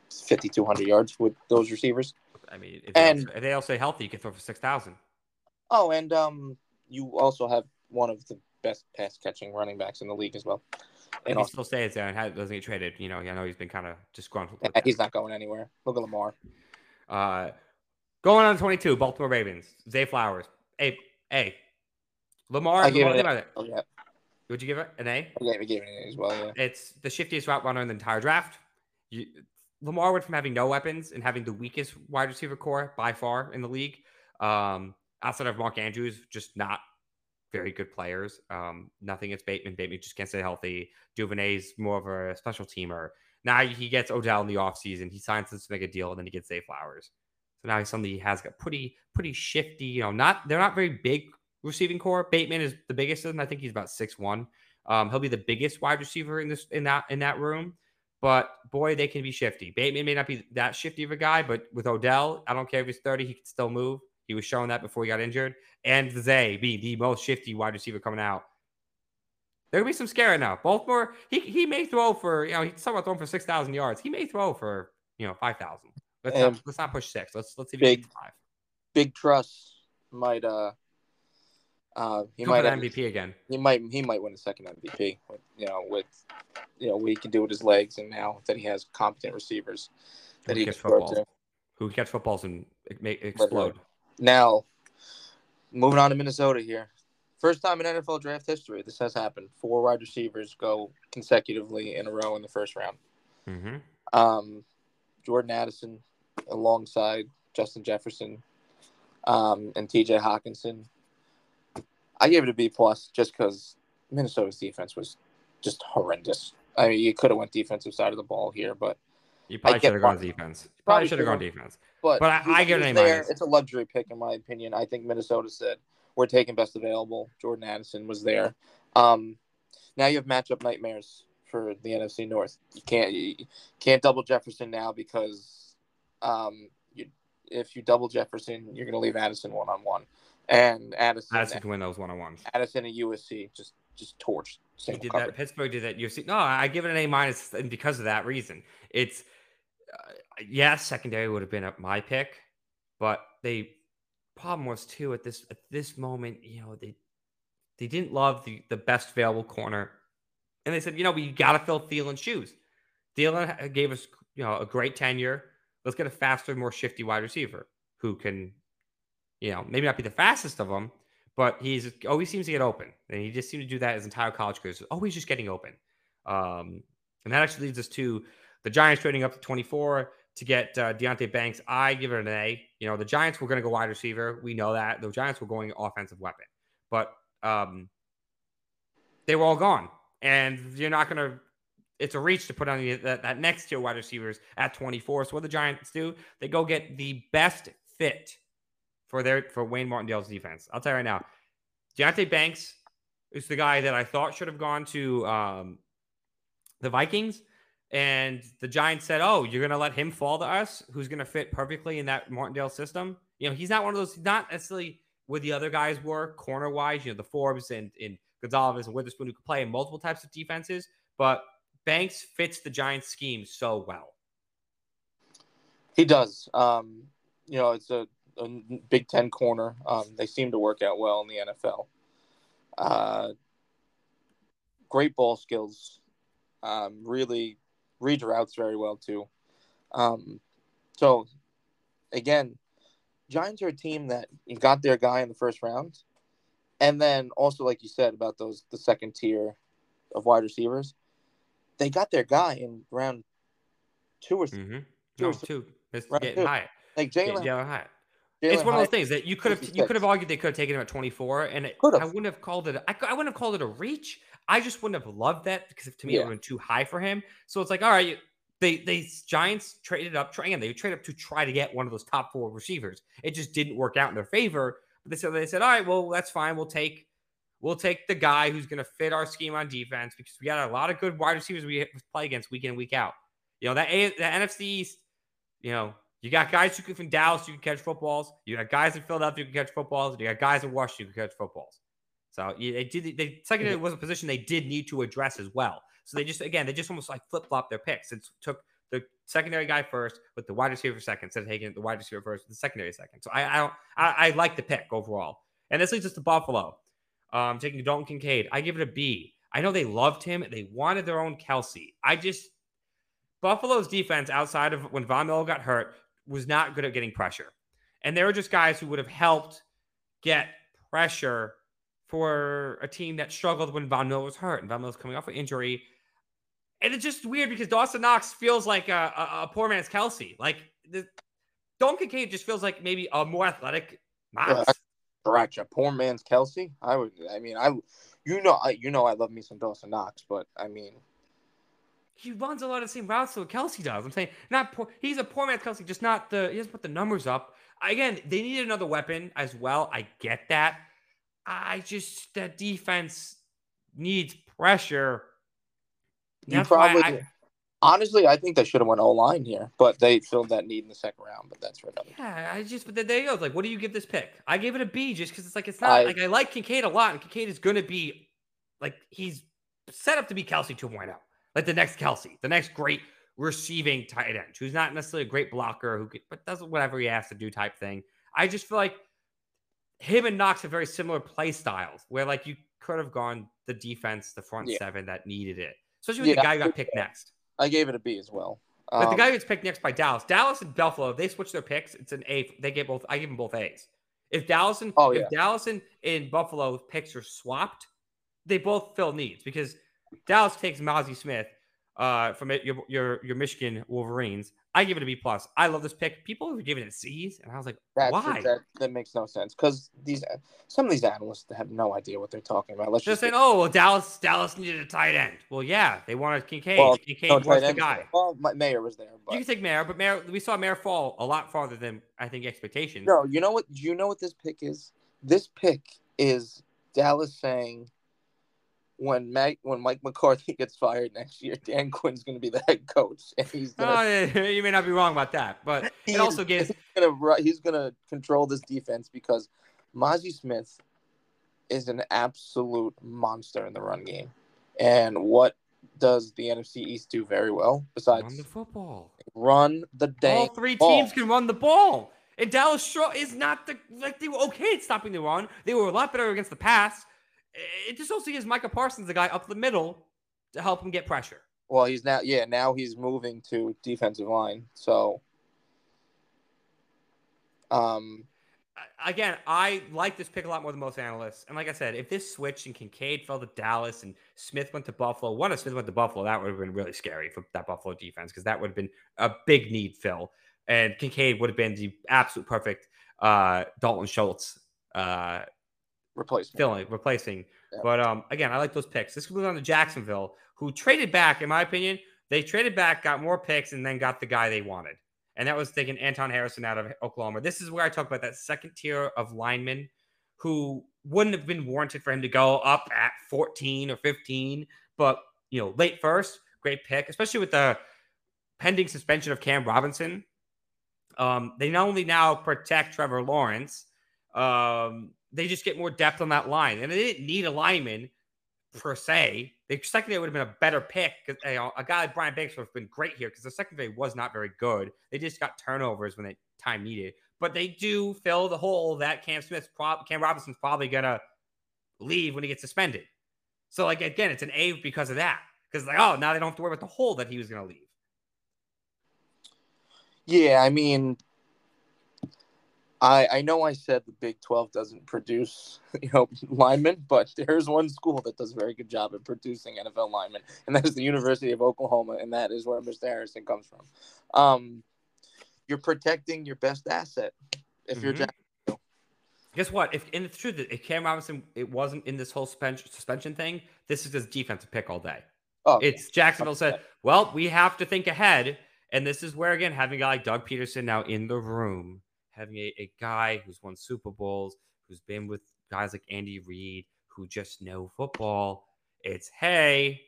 5,200 yards with those receivers. I mean, if and they, all stay healthy, you can throw for 6,000. Oh, and um, you also have one of the best pass catching running backs in the league as well. And he still stays there and doesn't get traded. You know, I know he's been kind of disgruntled. Yeah, he's not going anywhere. Look at Lamar. Uh, going on 22, Baltimore Ravens. Zay Flowers. Hey, hey. Lamar. I gave Lamar, it. Oh, yeah. Would you give it an A? Gave, I gave it an A as well. Yeah. It's the shiftiest route runner in the entire draft. You, Lamar went from having no weapons and having the weakest wide receiver core by far in the league. Um, outside of Mark Andrews, just not very good players. Um, nothing against Bateman. Bateman just can't stay healthy. Duvernay's more of a special teamer. Now he gets Odell in the offseason. He signs this to make a deal, and then he gets Zay Flowers. So now he's suddenly he has got pretty, pretty shifty. You know, not they're not very big receiving core. Bateman is the biggest of them. I think he's about six one. Um, he'll be the biggest wide receiver in this in that in that room. But boy, they can be shifty. Bateman may not be that shifty of a guy, but with Odell, I don't care if he's 30, he can still move. He was showing that before he got injured. And Zay being the most shifty wide receiver coming out. There could be some scare now. Baltimore, he he may throw for, you know, he's talking about throwing for 6,000 yards. He may throw for, you know, 5,000. Let's, not, let's not push six. Let's let's see if big, five. Big trust might uh uh he might have, MVP again. He might he might win a second MVP. You know, with you know what he can do with his legs, and now that he has competent receivers that Who he can throw to. Who catch footballs and make, explode. Now, moving on to Minnesota here. First time in NFL draft history this has happened. Four wide receivers go consecutively in a row in the first round. Mm-hmm. Um, Jordan Addison alongside Justin Jefferson um, and T.J. Hockenson. I gave it a B plus just because Minnesota's defense was just horrendous. I mean, you could have went defensive side of the ball here, but you probably should have gone defense. You probably should have gone defense. But, but I, I give it an a there. It's a luxury pick, in my opinion. I think Minnesota said we're taking best available. Jordan Addison was there. Um, now you have matchup nightmares for the NFC North. You can't you can't double Jefferson now because um, you, if you double Jefferson, you're going to leave Addison one on one, and Addison Addison can win those one on ones. Addison at USC just just torched. He did that. Pittsburgh did that. USC. No, I give it an A minus because of that reason. It's yeah, secondary would have been my pick, but they problem was too at this at this moment, you know, they they didn't love the the best available corner, and they said, you know, we got to fill Thielen's shoes. Thielen gave us, you know, a great tenure. Let's get a faster, more shifty wide receiver who can, you know, maybe not be the fastest of them, but he's always seems to get open, and he just seemed to do that his entire college career. So always just getting open, um, and that actually leads us to the Giants trading up to 24 to get uh, Deonte Banks. I give it an A. You know, the Giants were going to go wide receiver. We know that. The Giants were going offensive weapon, but um, they were all gone. And you're not going to, it's a reach to put on the, that, that next tier wide receivers at 24. So what the Giants do, they go get the best fit for their, for Wayne Martindale's defense. I'll tell you right now, Deonte Banks is the guy that I thought should have gone to um, the Vikings and the Giants said, "Oh, you're going to let him fall to us? Who's going to fit perfectly in that Martindale system?" You know, he's not one of those. Not necessarily where the other guys were corner wise. You know, the Forbes and, and Gonzalez and Witherspoon who could play in multiple types of defenses, but Banks fits the Giants scheme so well. He does. Um, you know, it's a, a Big Ten corner. Um, they seem to work out well in the NFL. Uh, great ball skills. Um, really reads routes very well too. Um, so again, Giants are a team that got their guy in the first round, And then also, like you said about those the second tier of wide receivers, they got their guy in round two or 3 Mm-hmm. Two No, or two. It's getting two. higher. Like Jalin. yeah, Jalin It's one of those things that you could have you could have argued they could have taken him at 24, and it, I wouldn't have called it. I, I wouldn't have called it a reach. I just wouldn't have loved that because to me it Yeah. would have been too high for him. So it's like, all right, they they Giants traded up, try, again, they traded up to try to get one of those top four receivers. It just didn't work out in their favor. But they said they said, all right, well that's fine. We'll take we'll take the guy who's going to fit our scheme on defense because we got a lot of good wide receivers we play against week in week out. You know that a, the NFC East, you know. You got guys who can from Dallas who can catch footballs. You got guys in Philadelphia who can catch footballs. You got guys in Washington who can catch footballs. So they did. They secondary was a position they did need to address as well. So they just again they just almost like flip flop their picks. It took the secondary guy first with the wide receiver second instead of taking the wide receiver first with the secondary second. So I I don't, I, I like the pick overall. And this leads us to Buffalo. Um, taking Dalton Kincaid, I give it a B. I know they loved him. They wanted their own Kelce. I just Buffalo's defense outside of when Von Miller got hurt was not good at getting pressure. And they were just guys who would have helped get pressure for a team that struggled when Von Miller was hurt. And Von Miller was coming off an injury. And it's just weird because Dawson Knox feels like a, a, a poor man's Kelce. Like the Dalton Kincaid just feels like maybe a more athletic Knox. Yeah. A poor man's Kelce. I would. I mean, I. You know, I. You know, I love me some Dawson Knox, but I mean, he runs a lot of the same routes that Kelce does. I'm saying not poor. He's a poor man's Kelce, just not the. He doesn't put the numbers up. Again, they needed another weapon as well. I get that. I just that defense needs pressure. you That's probably. I- honestly, I think they should have went O line here, but they filled that need in the second round. But that's for another. Yeah, I just but there you go. Like, what do you give this pick? I gave it a B just because it's like it's not I- like I like Kincaid a lot, and Kincaid is gonna be like he's set up to be Kelce 2.0, like the next Kelce, the next great receiving tight end, who's not necessarily a great blocker, who could, but does whatever he has to do type thing. I just feel like him and Knox have very similar play styles, where like you could have gone the defense, the front Yeah. seven that needed it, especially with the guy who got picked next. I gave it a B as well. But the Um, guy who gets picked next by Dallas, Dallas and Buffalo, if they switch their picks. It's an A. They get both. I give them both A's. If Dallas and Oh, if. Dallas and, and Buffalo picks are swapped, they both fill needs because Dallas takes Mazi Smith uh, from it, your, your your Michigan Wolverines. I give it a B plus. I love this pick. People were giving it C's, and I was like, That's why? That, that makes no sense because these some of these analysts have no idea what they're talking about. Let's They're just saying, oh, well, Dallas Dallas needed a tight end. Well, yeah, they wanted Kincaid. Well, Kincaid no, was the guy. Well, my, Mayer was there, You can take Mayer, but Mayer, we saw Mayer fall a lot farther than I think expectations. no. You know what? You know what this pick is? This pick is Dallas saying when Mike when Mike McCarthy gets fired next year, Dan Quinn's going to be the head coach, and he's Oh, gonna yeah, you may not be wrong about that, but He it also is- gives he's gonna he's gonna control this defense because Mazi Smith is an absolute monster in the run game. And what does the NFC East do very well besides run the football. run the dang All three ball? teams can run the ball. And Dallas is not the like they were okay at stopping the run. They were a lot better against the pass. It just also gives Micah Parsons the guy up the middle to help him get pressure. Well, he's now yeah now he's moving to defensive line. So, um, Again, I like this pick a lot more than most analysts. And like I said, if this switched and Kincaid fell to Dallas and Smith went to Buffalo, one if Smith went to Buffalo, that would have been really scary for that Buffalo defense because that would have been a big need fill. And Kincaid would have been the absolute perfect uh, Dalton Schultz uh, replacement. filling, replacing. Yeah. But um, again, I like those picks. This moves on to Jacksonville, who traded back, in my opinion. They traded back, got more picks, and then got the guy they wanted. And that was taking Anton Harrison out of Oklahoma. This is where I talk about that second tier of linemen who wouldn't have been warranted for him to go up at 14 or 15. But, you know, late first, great pick, especially with the pending suspension of Cam Robinson. Um, they not only now protect Trevor Lawrence, um, they just get more depth on that line. And they didn't need a lineman per se. The secondary would have been a better pick you know, a guy like Brian Banks would have been great here because the secondary was not very good. They just got turnovers when they time needed. But they do fill the hole that Cam Smith's Cam Robinson's probably gonna leave when he gets suspended. So like again, it's an A because of that. Because like, oh, now they don't have to worry about the hole that he was gonna leave. Yeah, I mean, I I know I said the Big Twelve doesn't produce you know linemen, but there's one school that does a very good job at producing NFL linemen, and that is the University of Oklahoma, and that is where Mr. Harrison comes from. Um, you're protecting your best asset if you're Mhm. Jack. Guess what? If and it's true that if Cam Robinson it wasn't in this whole suspension suspension thing, this is his defensive pick all day. Oh, It's Jacksonville said, well, we have to think ahead. And this is where, again, having a guy like Doug Pederson now in the room, having a, a guy who's won Super Bowls, who's been with guys like Andy Reid, who just know football. It's hey,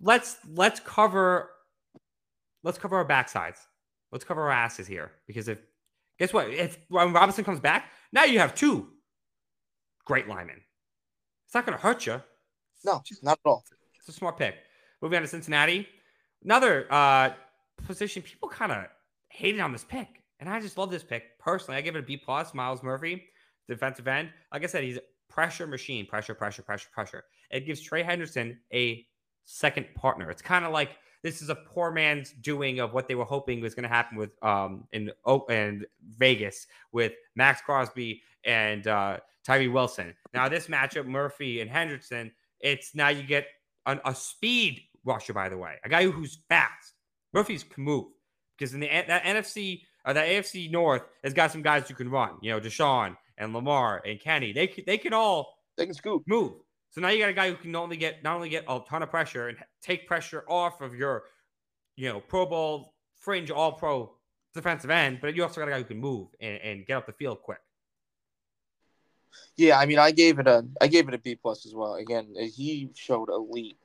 let's let's cover let's cover our backsides. Let's cover our asses here. Because if guess what? If when Robinson comes back, now you have two great linemen. It's not gonna hurt you. no, not at all. It's a smart pick. Moving on to Cincinnati. Another uh, position people kind of hated on this pick. And I just love this pick. Personally, I give it a B plus. Myles Murphy, defensive end. Like I said, he's a pressure machine. Pressure, pressure, pressure, pressure. It gives Trey Hendrickson a second partner. It's kind of like this is a poor man's doing of what they were hoping was going to happen with um in and Vegas with Maxx Crosby and uh Tyree Wilson. Now this matchup, Murphy and Hendrickson, it's now you get an, a speed rusher, by the way, a guy who's fast. Murphy's can move because in the that NFC or the AFC North has got some guys who can run. You know, Deshaun and Lamar and Kenny. They can- they can all They can scoop. move. So now you got a guy who can only get not only get a ton of pressure and take pressure off of your, you know, Pro Bowl fringe All Pro defensive end, but you also got a guy who can move and, and get up the field quick. Yeah, I mean, I gave it a I gave it a B plus as well. Again, he showed elite,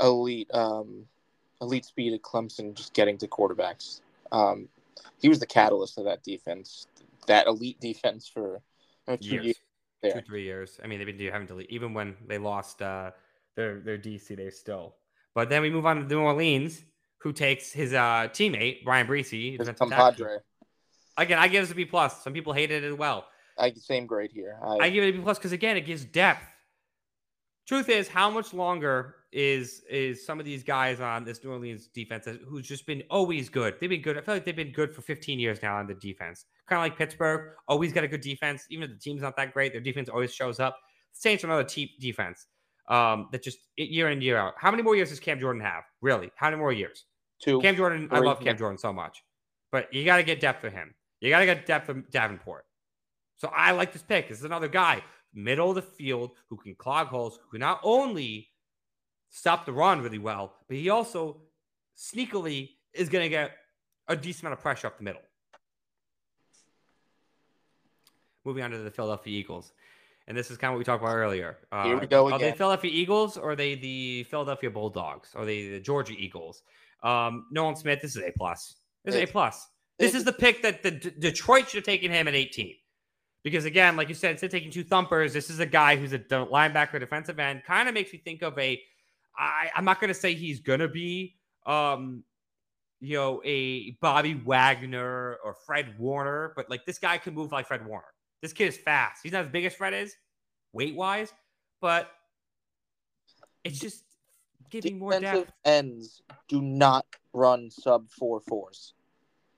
elite, um, elite speed at Clemson, just getting to quarterbacks. Um, he was the catalyst of that defense, that elite defense for two Years. years. Two three years. I mean, they've been having to leave even when they lost uh, their their DC. They still. But then we move on to New Orleans, who takes his uh, teammate Bryan Bresee. His compadre. Again, I give it a B plus. Some people hated it as well. I same grade here. I, I give it a B plus because again, it gives depth. Truth is, how much longer is is some of these guys on this New Orleans defense who's just been always good? They've been good. I feel like they've been good for 15 years now on the defense. Kind of like Pittsburgh, always got a good defense. Even if the team's not that great, their defense always shows up. Saints are another te- defense um, that just year in year out. How many more years does Cam Jordan have? Really? How many more years? two. Cam Jordan, I love Cam Jordan so much, but you got to get depth for him. You got to get depth of Davenport. So I like this pick. This is another guy, middle of the field, who can clog holes, who can not only stop the run really well, but he also sneakily is going to get a decent amount of pressure up the middle. Moving on to the Philadelphia Eagles. And this is kind of what we talked about earlier. Uh, Here we go Are they. Philadelphia Eagles or are they the Philadelphia Bulldogs? Or are they the Georgia Eagles? Um, Nolan Smith, this is A plus. This is A plus. This is the pick that the D- Detroit should have taken him at 18. Because again, like you said, instead of taking two thumpers, this is a guy who's a linebacker, defensive end. Kind of makes me think of a. I, I'm not going to say he's going to be, um, you know, a Bobby Wagner or Fred Warner, but like this guy can move like Fred Warner. This kid is fast. He's not as big as Fred is, weight wise, but it's just giving more Defensive depth. ends do not run sub four fours.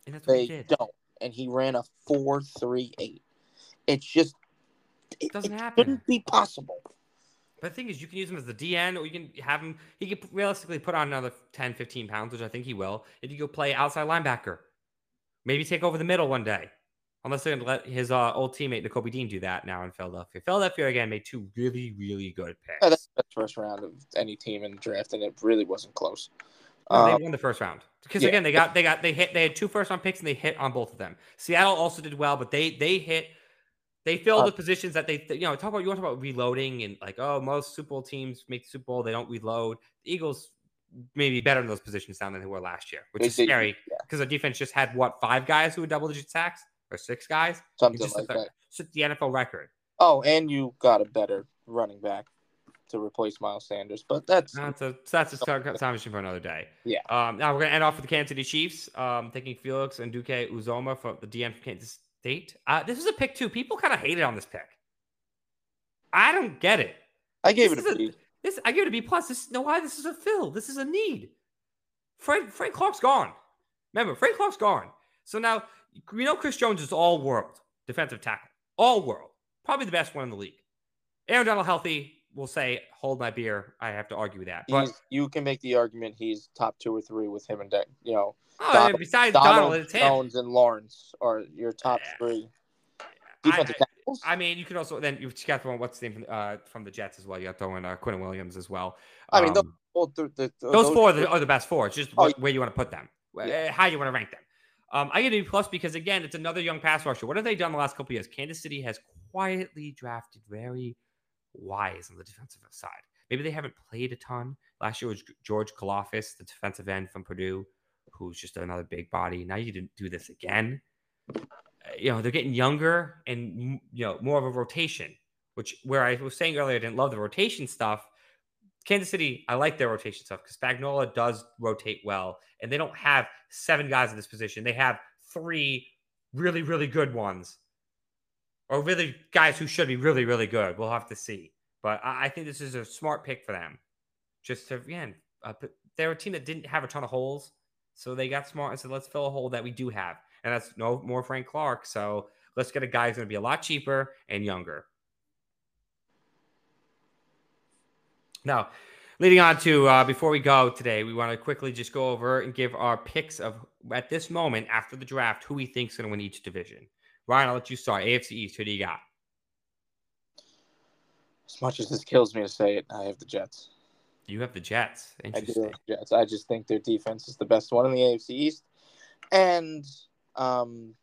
And that's what They he did. don't. And he ran a four three eight. It's just it, Doesn't it happen. Couldn't be possible. But the thing is, you can use him as the DN, or you can have him. He could realistically put on another 10, 15 pounds, which I think he will. If you go play outside linebacker, maybe take over the middle one day. Unless they're going to let his uh, old teammate Nakobe Dean do that now in Philadelphia. Philadelphia again made two really, really good picks. Yeah, that's the first round of any team in the draft, and it really wasn't close. No, Um, they won the first round because yeah. again they got they got they hit they had two first round picks and they hit on both of them. Seattle also did well, but they they hit they fill Uh, the positions that they you know talk about you want to talk about reloading and like oh most Super Bowl teams make the Super Bowl they don't reload. The Eagles maybe better in those positions now than they were last year, which They- is scary yeah. because the defense just had what five guys who had double digit sacks or six guys. something just like the- that. The NFL record. Oh, and you got a better running back to replace Miles Sanders, but that's That's a that's a con- conversation for another day. Yeah. Um, now we're gonna end off with the Kansas City Chiefs. Um, taking Felix Anudike-Uzomah for the DN from Kansas State. Uh, this is a pick too. People kind of hated on this pick. I don't get it. I gave This it a is a- B. This I give it a B plus. This no why this is a fill. This is a need. Fred Frank Clark's gone. Remember, Frank Clark's gone. So now we know Chris Jones is all world defensive tackle, all world, probably the best one in the league. Aaron Donald healthy, will say, hold my beer. I have to argue with that. But He's, you can make the argument he's top two or three with him and De- you know oh, Donald- besides Donald, Donald, it's him. And Lawrence are your top Yeah. three I- tackles. I mean, you could also then you've got to what's the name from, uh, from the Jets as well. You got to throw in uh, Quinn Williams as well. I mean, Um, well, the, the, those, four are the, are the best four. It's just Oh, where you want to put them, uh, how you want to rank them. Um, I get a B plus because again, it's another young pass rusher. What have they done the last couple of years? Kansas City has quietly drafted very wise on the defensive side. Maybe they haven't played a ton. Last year was George Karlaftis, the defensive end from Purdue, who's just another big body. Now you didn't do this again. Uh, You know they're getting younger and you know more of a rotation. Which where I was saying earlier, I didn't love the rotation stuff. Kansas City, I like their rotation stuff because Spagnuolo does rotate well, and they don't have seven guys in this position. They have three really, really good ones, or really guys who should be really, really good. We'll have to see. But I, I think this is a smart pick for them. Just to again, uh, they're a team that didn't have a ton of holes, so they got smart and said, "Let's fill a hole that we do have," and that's no more Frank Clark. So let's get a guy who's going to be a lot cheaper and younger. Now, leading on to uh, before we go today, we want to quickly just go over and give our picks of at this moment after the draft who we think is going to win each division. Ryan, I'll let you start. AFC East, who do you got? As much as this kills me to say it, I have the Jets. You have the Jets. I do have the Jets. I just think their defense is the best one in the AFC East, and um,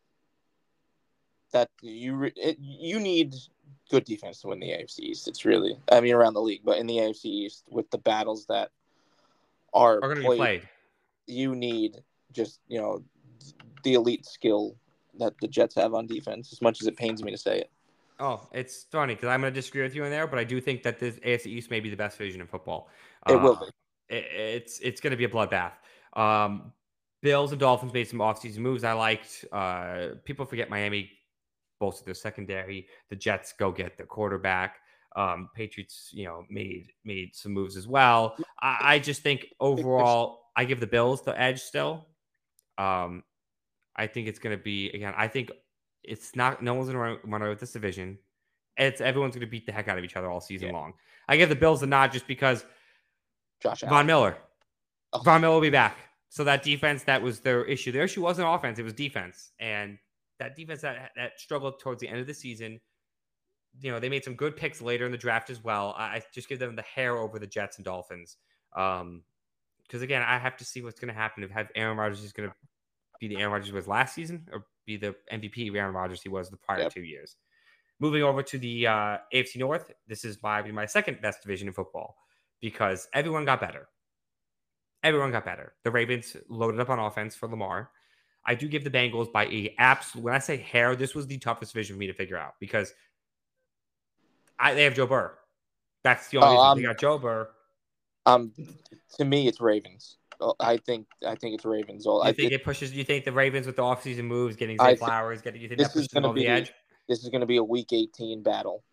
that you re- it, you need good defense to win the AFC East. It's really, I mean, around the league, but in the AFC East with the battles that are, Are going to be played, played. you need just you know the elite skill that the Jets have on defense. As much as it pains me to say it, Oh, it's funny because I'm going to disagree with you in there, but I do think that this AFC East may be the best division in football. it will Uh, be. it- it's it's going to be a bloodbath. Um, Bills and Dolphins made some offseason moves I liked. Uh, people forget Miami bolstered their secondary. The Jets go get their quarterback. Um, Patriots, you know, made made some moves as well. I, I just think overall, I give the Bills the edge still. Um, I think it's going to be again. I think it's not. No one's going to run away with this division. It's everyone's going to beat the heck out of each other all season Yeah. long. I give the Bills the nod just because Josh Von Allen. Miller. Oh. Von Miller will be back. So that defense, that was their issue. Their issue wasn't offense; it was defense. And that defense that that struggled towards the end of the season. You know, they made some good picks later in the draft as well. I, I just give them the hair over the Jets and Dolphins. Um, because again, I have to see what's going to happen. If have Aaron Rodgers is going to be the Aaron Rodgers he was last season, or be the MVP Aaron Rodgers he was the prior Yep. two years. Moving over to the uh, AFC North, this is my my second best division in football because everyone got better. Everyone got better. The Ravens loaded up on offense for Lamar. I do give the Bengals by a absolute. When I say hair, this was the toughest division for me to figure out because I they have Joe Burr. That's the only Oh, reason um, they got Joe Burr. Um, to me, it's Ravens. I think I think it's Ravens. All You I think think it pushes? You think the Ravens with the offseason moves, getting Zay Flowers, getting you think this that is pushes them gonna the edge? this is going to be a Week 18 battle.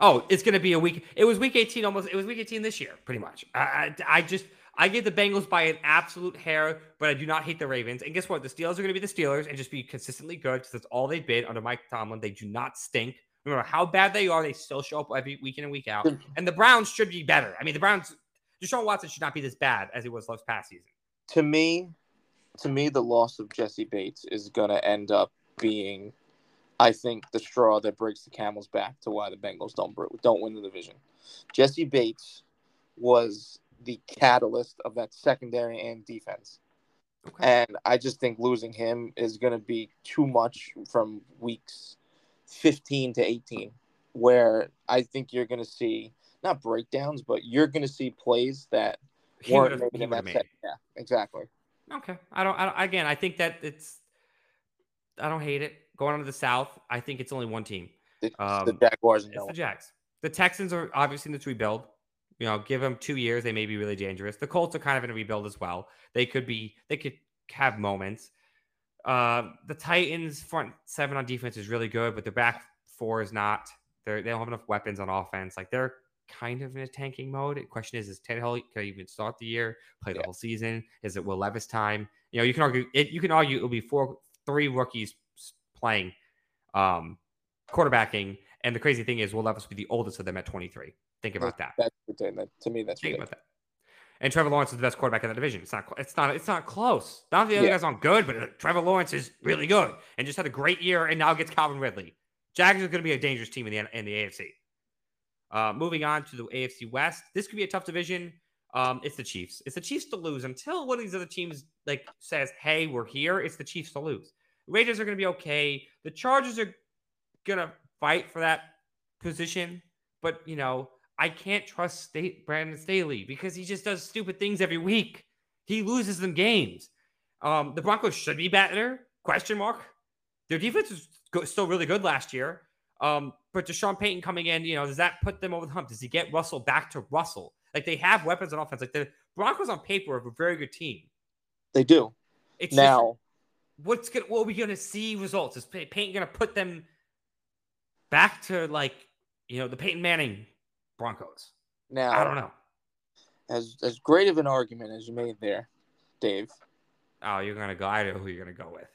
Oh, it's going to be a week. It was week 18 almost. It was week 18 this year, pretty much. I, I, I just, I give the Bengals by an absolute hair, but I do not hate the Ravens. And guess what? The Steelers are going to be the Steelers and just be consistently good because that's all they've been under Mike Tomlin. They do not stink. No matter how bad they are, they still show up every week in and week out. And the Browns should be better. I mean, the Browns, Deshaun Watson should not be this bad as he was last past season. To me, to me, the loss of Jessie Bates is going to end up being, I think, the straw that breaks the camel's back to why the Bengals don't don't win the division. Jessie Bates was the catalyst of that secondary and defense. Okay. And I just think losing him is going to be too much from weeks 15 to 18, where I think you're going to see not breakdowns, but you're going to see plays that He would've- made he in would've that made. Yeah, exactly. Okay. I don't, I don't, again, I think that it's, I don't hate it. Going on to the South, I think it's only one team. It's the Um, Jaguars and It's no the Jags. The Texans are obviously in this rebuild. You know, give them two years, they may be really dangerous. The Colts are kind of in a rebuild as well. They could be, they could have moments. Uh, the Titans front seven on defense is really good, but their back four is not. They're, they don't have enough weapons on offense. Like they're kind of in a tanking mode. The question is, is Tannehill can he even start the year, play the Yeah. whole season? Is it Will Levis time? You know, you can argue it. You can argue it'll be four, three rookies playing um, quarterbacking. And the crazy thing is, Will Levis will be the oldest of them at 23. Think about that. That's that, to me. That's Think about that. And Trevor Lawrence is the best quarterback in the division. It's not. It's not. It's not close. Not the other yeah. guys aren't good, but uh, Trevor Lawrence is really good and just had a great year. And now gets Calvin Ridley. Jags is going to be a dangerous team in the in the AFC. Uh, moving on to the AFC West, this could be a tough division. Um, it's the Chiefs. It's the Chiefs to lose until one of these other teams like says, "Hey, we're here." It's the Chiefs to lose. Raiders are going to be okay. The Chargers are going to fight for that position, but you know I can't trust State Brandon Staley because he just does stupid things every week. He loses them games. Um, the Broncos should be better? Question mark. Their defense was go- still really good last year. Um, but Deshaun Payton coming in, you know, does that put them over the hump? Does he get Russell back to Russell? Like they have weapons on offense. Like the Broncos on paper are a very good team. They do. It's now. Just, what's gonna? What are we gonna see results? Is Payton gonna put them back to like you know the Peyton Manning Broncos. Now I don't know. As as great of an argument as you made there, Dave. Oh, you're gonna go. I know who you're gonna go with.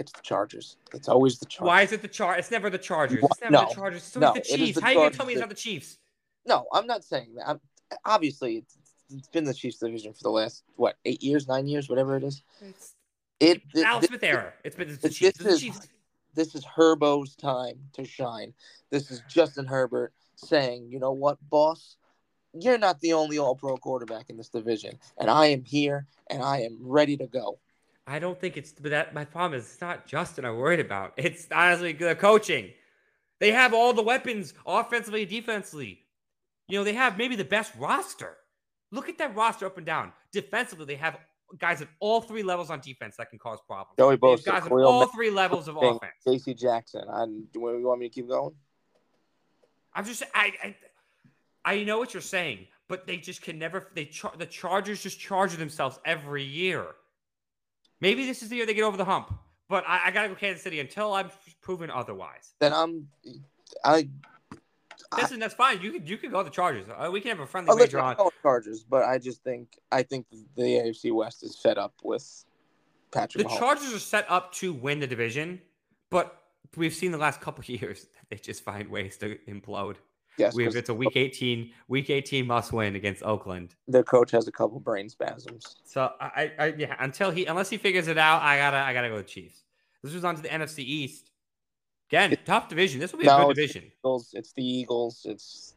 It's the Chargers. It's always the Chargers. Why is it the Chargers? It's never the Chargers. It's never no, the Chargers. It's always no, the Chiefs. The How are you gonna tell me it's not the Chiefs? No, I'm not saying that. I'm, obviously, it's, it's been the Chiefs division for the last what eight years, nine years, whatever it is. It's, it, it Alex Smith era. It's been it's the Chiefs. This, is, Chiefs. this is Herbo's time to shine. This is Justin Herbert saying, you know what, boss, you're not the only all pro quarterback in this division. And I am here and I am ready to go. I don't think it's but that my problem is it's not Justin I'm worried about. It's honestly the coaching. They have all the weapons offensively, defensively. You know, they have maybe the best roster. Look at that roster up and down. Defensively, they have guys at all three levels on defense that can cause problems. Joey Bosa, guys at all three levels of offense. J.C. Jackson. I, do you want me to keep going? I'm just I, I I know what you're saying, but they just can never. They char- the Chargers just charge themselves every year. Maybe this is the year they get over the hump, but I, I gotta go Kansas City until I'm proven otherwise. Then I'm I. Listen, that's fine. You could you could go the Chargers. Uh, we can have a friendly wager on Chargers, but I just think I think the AFC West is fed up with Patrick. The Mahomes. Chargers are set up to win the division, but we've seen the last couple years that they just find ways to implode. Yes, we have, it's a oh week 18, week 18 must win against Oakland. The coach has a couple brain spasms. So I, I, yeah, until he, unless he figures it out, I gotta, I gotta go with Chiefs. This was on to the NFC East. Again, it, tough division. This will be no, a good division. It's the Eagles. It's the Eagles. It's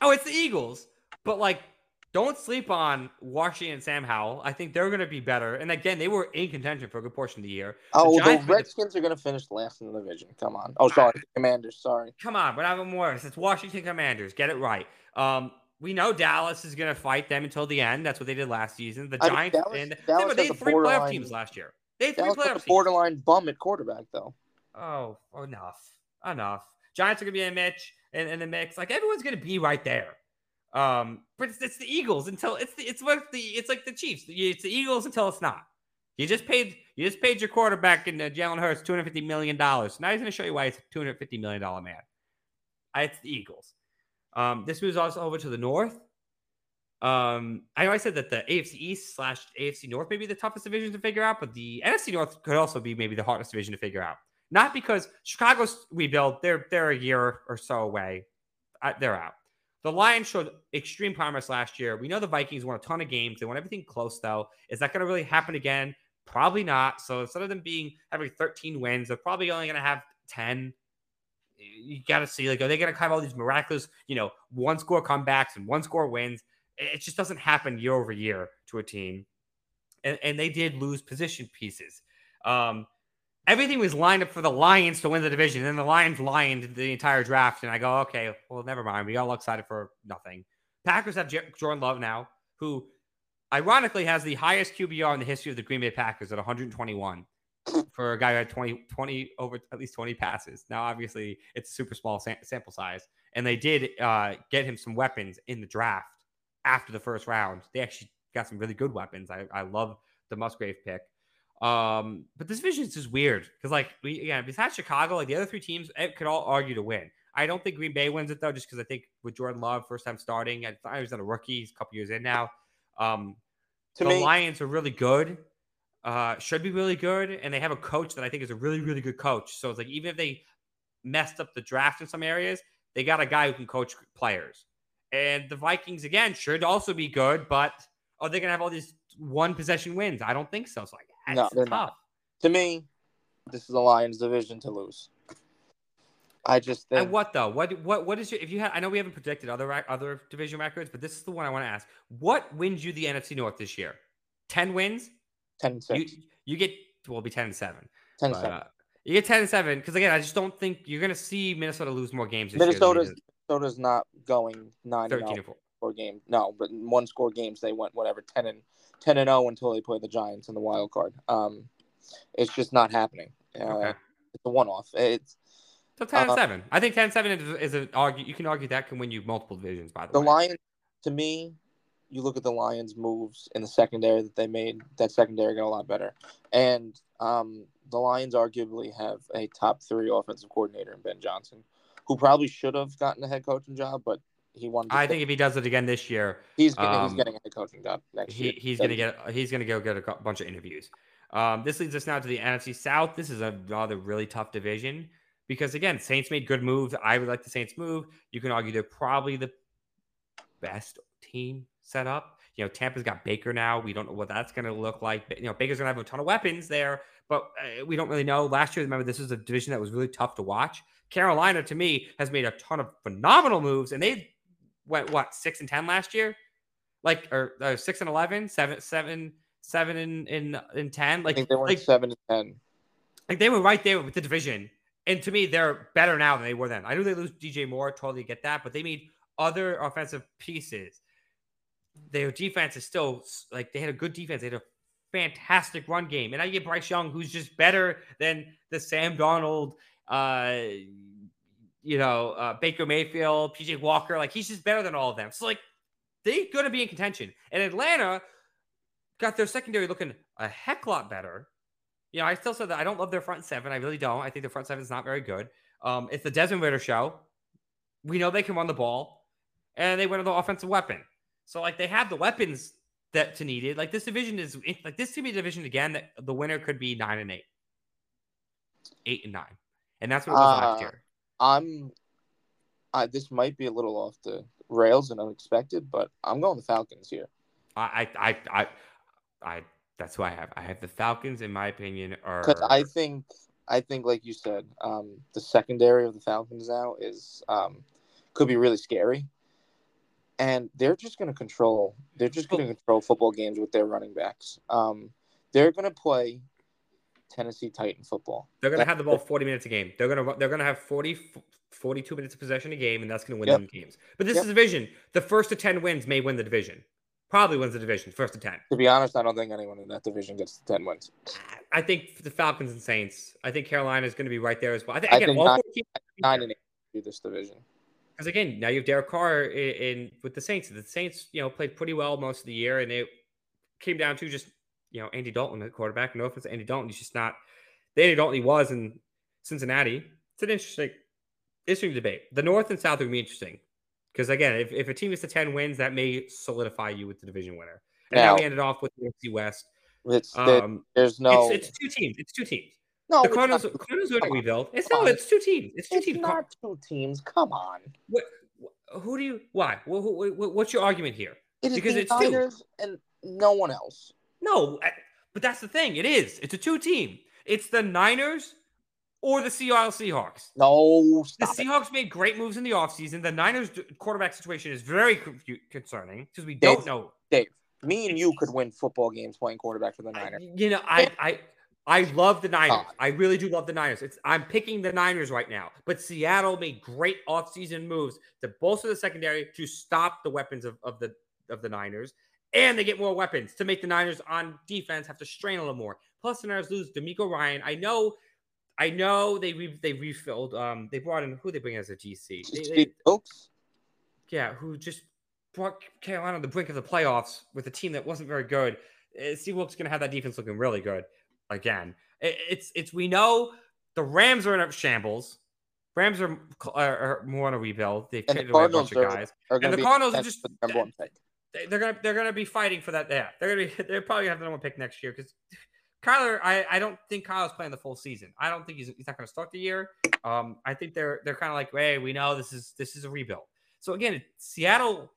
oh, it's the Eagles. But like don't sleep on Washington and Sam Howell. I think they're going to be better. And again, they were in contention for a good portion of the year. Oh, the, the Redskins the... are going to finish last in the division. Come on. Oh, sorry, Commanders. Sorry. Come on, but I'm more. It's Washington Commanders. Get it right. Um, we know Dallas is going to fight them until the end. That's what they did last season. The I Giants Dallas, and Dallas they had three playoff teams last year. They had three Dallas playoff teams. Borderline bum at quarterback, though. Oh, enough, enough. Giants are going to be in Mitch in, in the mix. Like everyone's going to be right there. Um, but it's, it's the Eagles until it's the it's what the it's like the Chiefs. It's the Eagles until it's not. You just paid you just paid your quarterback in uh, Jalen Hurts two hundred fifty million dollars. Now he's going to show you why he's a two hundred fifty million dollar man. It's the Eagles. Um, this moves also over to the North. Um, I know I said that the AFC East slash AFC North may be the toughest division to figure out, but the NFC North could also be maybe the hardest division to figure out. Not because Chicago's rebuild; they're they're a year or so away. Uh, they're out. The Lions showed extreme promise last year. We know the Vikings won a ton of games. They won everything close, though. Is that going to really happen again? Probably not. So instead of them being having 13 wins, they're probably only going to have 10. You got to see, like, are they going to have all these miraculous, you know, one score comebacks and one score wins? It just doesn't happen year over year to a team. And, and they did lose position pieces. Um, everything was lined up for the Lions to win the division. And then the Lions lined the entire draft. And I go, okay, well, never mind. We all excited for nothing. Packers have Jordan Love now, who ironically has the highest QBR in the history of the Green Bay Packers at 121 for a guy who had 20, 20 over at least 20 passes. Now, obviously, it's a super small sam- sample size. And they did uh, get him some weapons in the draft after the first round. They actually got some really good weapons. I, I love the Musgrave pick. Um, but this division is just weird because, like, we again, besides Chicago, like the other three teams it could all argue to win. I don't think Green Bay wins it though, just because I think with Jordan Love first time starting, I thought he was not a rookie, he's a couple years in now. Um, to the me, Lions are really good. uh, should be really good, and they have a coach that I think is a really, really good coach. So it's like even if they messed up the draft in some areas, they got a guy who can coach players. And the Vikings again should also be good, but are they gonna have all these one possession wins? I don't think so. So like, No, they're tough. not. To me, this is the Lions' division to lose. I just think And what though? What what what is your? If you had, I know we haven't predicted other other division records, but this is the one I want to ask. What wins you the NFC North this year? Ten wins. 10 and 6. You you get well, it'll be ten and seven. 10 and But, 7. uh, you get ten and seven because again, I just don't think you're gonna see Minnesota lose more games this year. Minnesota's did Minnesota's not going 9 and thirteen 0 and four. game. No, but one score games they went whatever 10 and 10 and 0 until they play the Giants in the wild card. Um it's just not happening. Uh, Okay. It's a one off. It's So ten and uh, seven. I think 10-7 is, is an argue. You can argue that can win you multiple divisions. By the, the way, Lions to me, you look at the Lions moves in the secondary that they made, that secondary got a lot better. And um the Lions arguably have a top three offensive coordinator in Ben Johnson, who probably should have gotten a head coaching job, but he to I think if he does it again this year, he's getting, um, he's getting a coaching job next he, year. he's So- gonna get he's gonna go get a bunch of interviews. Um, this leads us now to the NFC South. This is another really tough division because again, Saints made good moves. I would like the Saints move. You can argue they're probably the best team set up. You know, Tampa's got Baker now. We don't know what that's going to look like. But, you know, Baker's going to have a ton of weapons there, but uh, we don't really know. Last year, remember, this was a division that was really tough to watch. Carolina, to me, has made a ton of phenomenal moves, and they went what six and ten last year, like or uh, six and 11, seven, seven, seven and in in ten. Like, they were like, seven and ten. like they were right there with the division. And to me, they're better now than they were then. I knew they lose DJ Moore, totally get that, but they made other offensive pieces. Their defense is still like they had a good defense. They had a fantastic run game. And I get Bryce Young, who's just better than the Sam Darnold, uh, you know, uh, Baker Mayfield, PJ Walker. Like he's just better than all of them. So like they're going to be in contention. And Atlanta got their secondary looking a heck lot better. You know, I still said that I don't love their front seven. I really don't. I think the front seven is not very good. Um, it's the Desmond Ridder show. We know they can run the ball, and they went on the offensive weapon. So like they have the weapons that to needed. Like this division is like this could be a division again that the winner could be nine and eight, eight and nine, and that's what it was last Uh, year. I'm. I, this might be a little off the rails and unexpected, but I'm going the Falcons here. I I I I, I that's who I have. I have the Falcons, in my opinion, are because I think I think like you said, um, the secondary of the Falcons now is um, could be really scary, and they're just going to control. They're just going to control football games with their running backs. Um, they're going to play Tennessee Titan football. They're going to have the ball 40 minutes a game. They're going to they're going to have 40 42 minutes of possession a game and that's going to win Yep. them games. But this Yep. is a division. The first to 10 wins may win the division. Probably wins the division first to 10. To be honest, I don't think anyone in that division gets to ten wins. I think the Falcons and Saints. I think Carolina is going to be right there as well. I think I again think all nine- four teams Nine and eight do this division. because again now you have Derek Carr in, in with the Saints. The Saints you know played pretty well most of the year and it came down to just you know Andy Dalton at quarterback. No offense Andy Dalton, he's just not the Andy Dalton he was in Cincinnati. It's an interesting interesting debate. The North and South would be interesting because again, if, if a team is to ten wins, that may solidify you with the division winner. And now, Now- we ended off with the NFC West. It's Um, there's no it's, it's two teams. It's two teams. no The it's Cardinals, not- Cardinals are in a come on. rebuild. It's no, it's two teams. It's two It's teams. Not two teams. Come on. what, who do you? Why? Wh- wh- wh- what's your argument here? It is Because the it's two. And no one else. No, but that's the thing. It is. It's a two team. It's the Niners or the Seattle Seahawks. No, The stop it. Seahawks made great moves in the offseason. The Niners quarterback situation is very concerning because we Dave, don't know. Dave, me and you could win football games playing quarterback for the I- Niners. you know, I, I, I love the Niners. I really do love the Niners. It's I'm picking the Niners right now. But Seattle made great offseason moves to bolster the secondary to stop the weapons of, of the of the Niners. And they get more weapons to make the Niners on defense have to strain a little more. Plus, the Niners lose DeMeco Ryan. I know, I know they re, they refilled. Um, they brought in who they bring as a GC. They- they- Steve Wilks, yeah, who just brought Carolina on the brink of the playoffs with a team that wasn't very good. Uh, Steve Wilks going to have that defense looking really good again. It- it's it's we know the Rams are in a shambles. Rams are, are, are more on a rebuild. They've And the traded away a bunch of are- guys. are And the Cardinals are just number one pick. They- they're gonna they're gonna be fighting for that. Yeah, they're gonna be they're probably gonna have the number one pick next year because Kyler, I, I don't think Kyler's playing the full season. I don't think he's, he's not to start the year. Um, I think they're they're kind of like, hey, we know this is this is a rebuild. So again, Seattle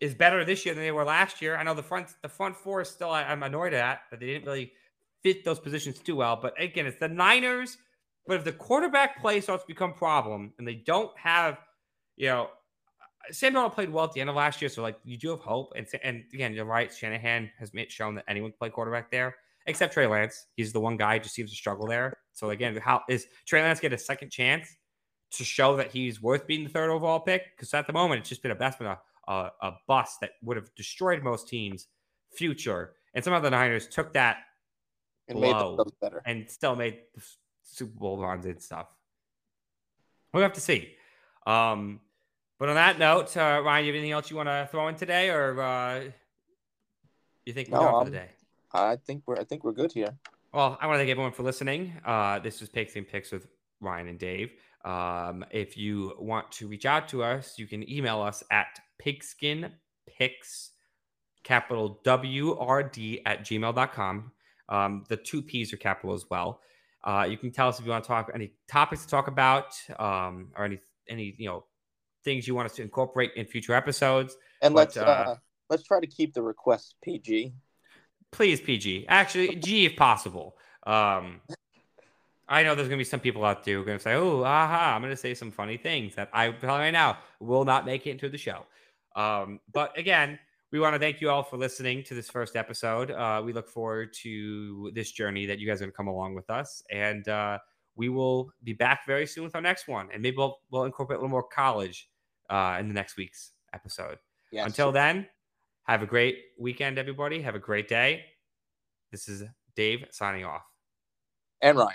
is better this year than they were last year. I know the front the front four is still I, am annoyed at that they didn't really fit those positions too well. But again, it's the Niners. But if the quarterback play starts to become problem and they don't have, you know, Sam Darnold played well at the end of last year, so like you do have hope. And and again, you're right. Shanahan has shown that anyone can play quarterback there, except Trey Lance. He's the one guy who just seems to struggle there. So again, how is Trey Lance get a second chance to show that he's worth being the third overall pick? Because at the moment, it's just been a best been a, a, a bust that would have destroyed most teams' future. And some of the Niners took that and blow and still made the Super Bowl runs and stuff. We'll have to see. Um, but on that note, uh, Ryan, you have anything else you want to throw in today, or uh, you think we're no, done for the day? I think we're I think we're good here. Well, I want to thank everyone for listening. Uh, this was Pigskin Picks with Ryan and Dave. Um, if you want to reach out to us, you can email us at pigskinpicks, capital W R D at gmail.com. Um, the two P's are capital as well. Uh, you can tell us if you want to talk any topics to talk about um, or any any you know things you want us to incorporate in future episodes. And but, let's uh, uh, let's try to keep the request PG. Please PG. Actually, G if possible. Um, I know there's gonna be some people out there who are gonna say, "Oh, aha!" I'm gonna say some funny things that I tell right now will not make it into the show. Um, but again, we want to thank you all for listening to this first episode. Uh, we look forward to this journey that you guys are gonna come along with us, and uh, we will be back very soon with our next one, and maybe we'll we'll incorporate a little more college uh, in the next week's episode. Yes. Until then, have a great weekend, everybody. Have a great day. This is Dave signing off. And Ryan.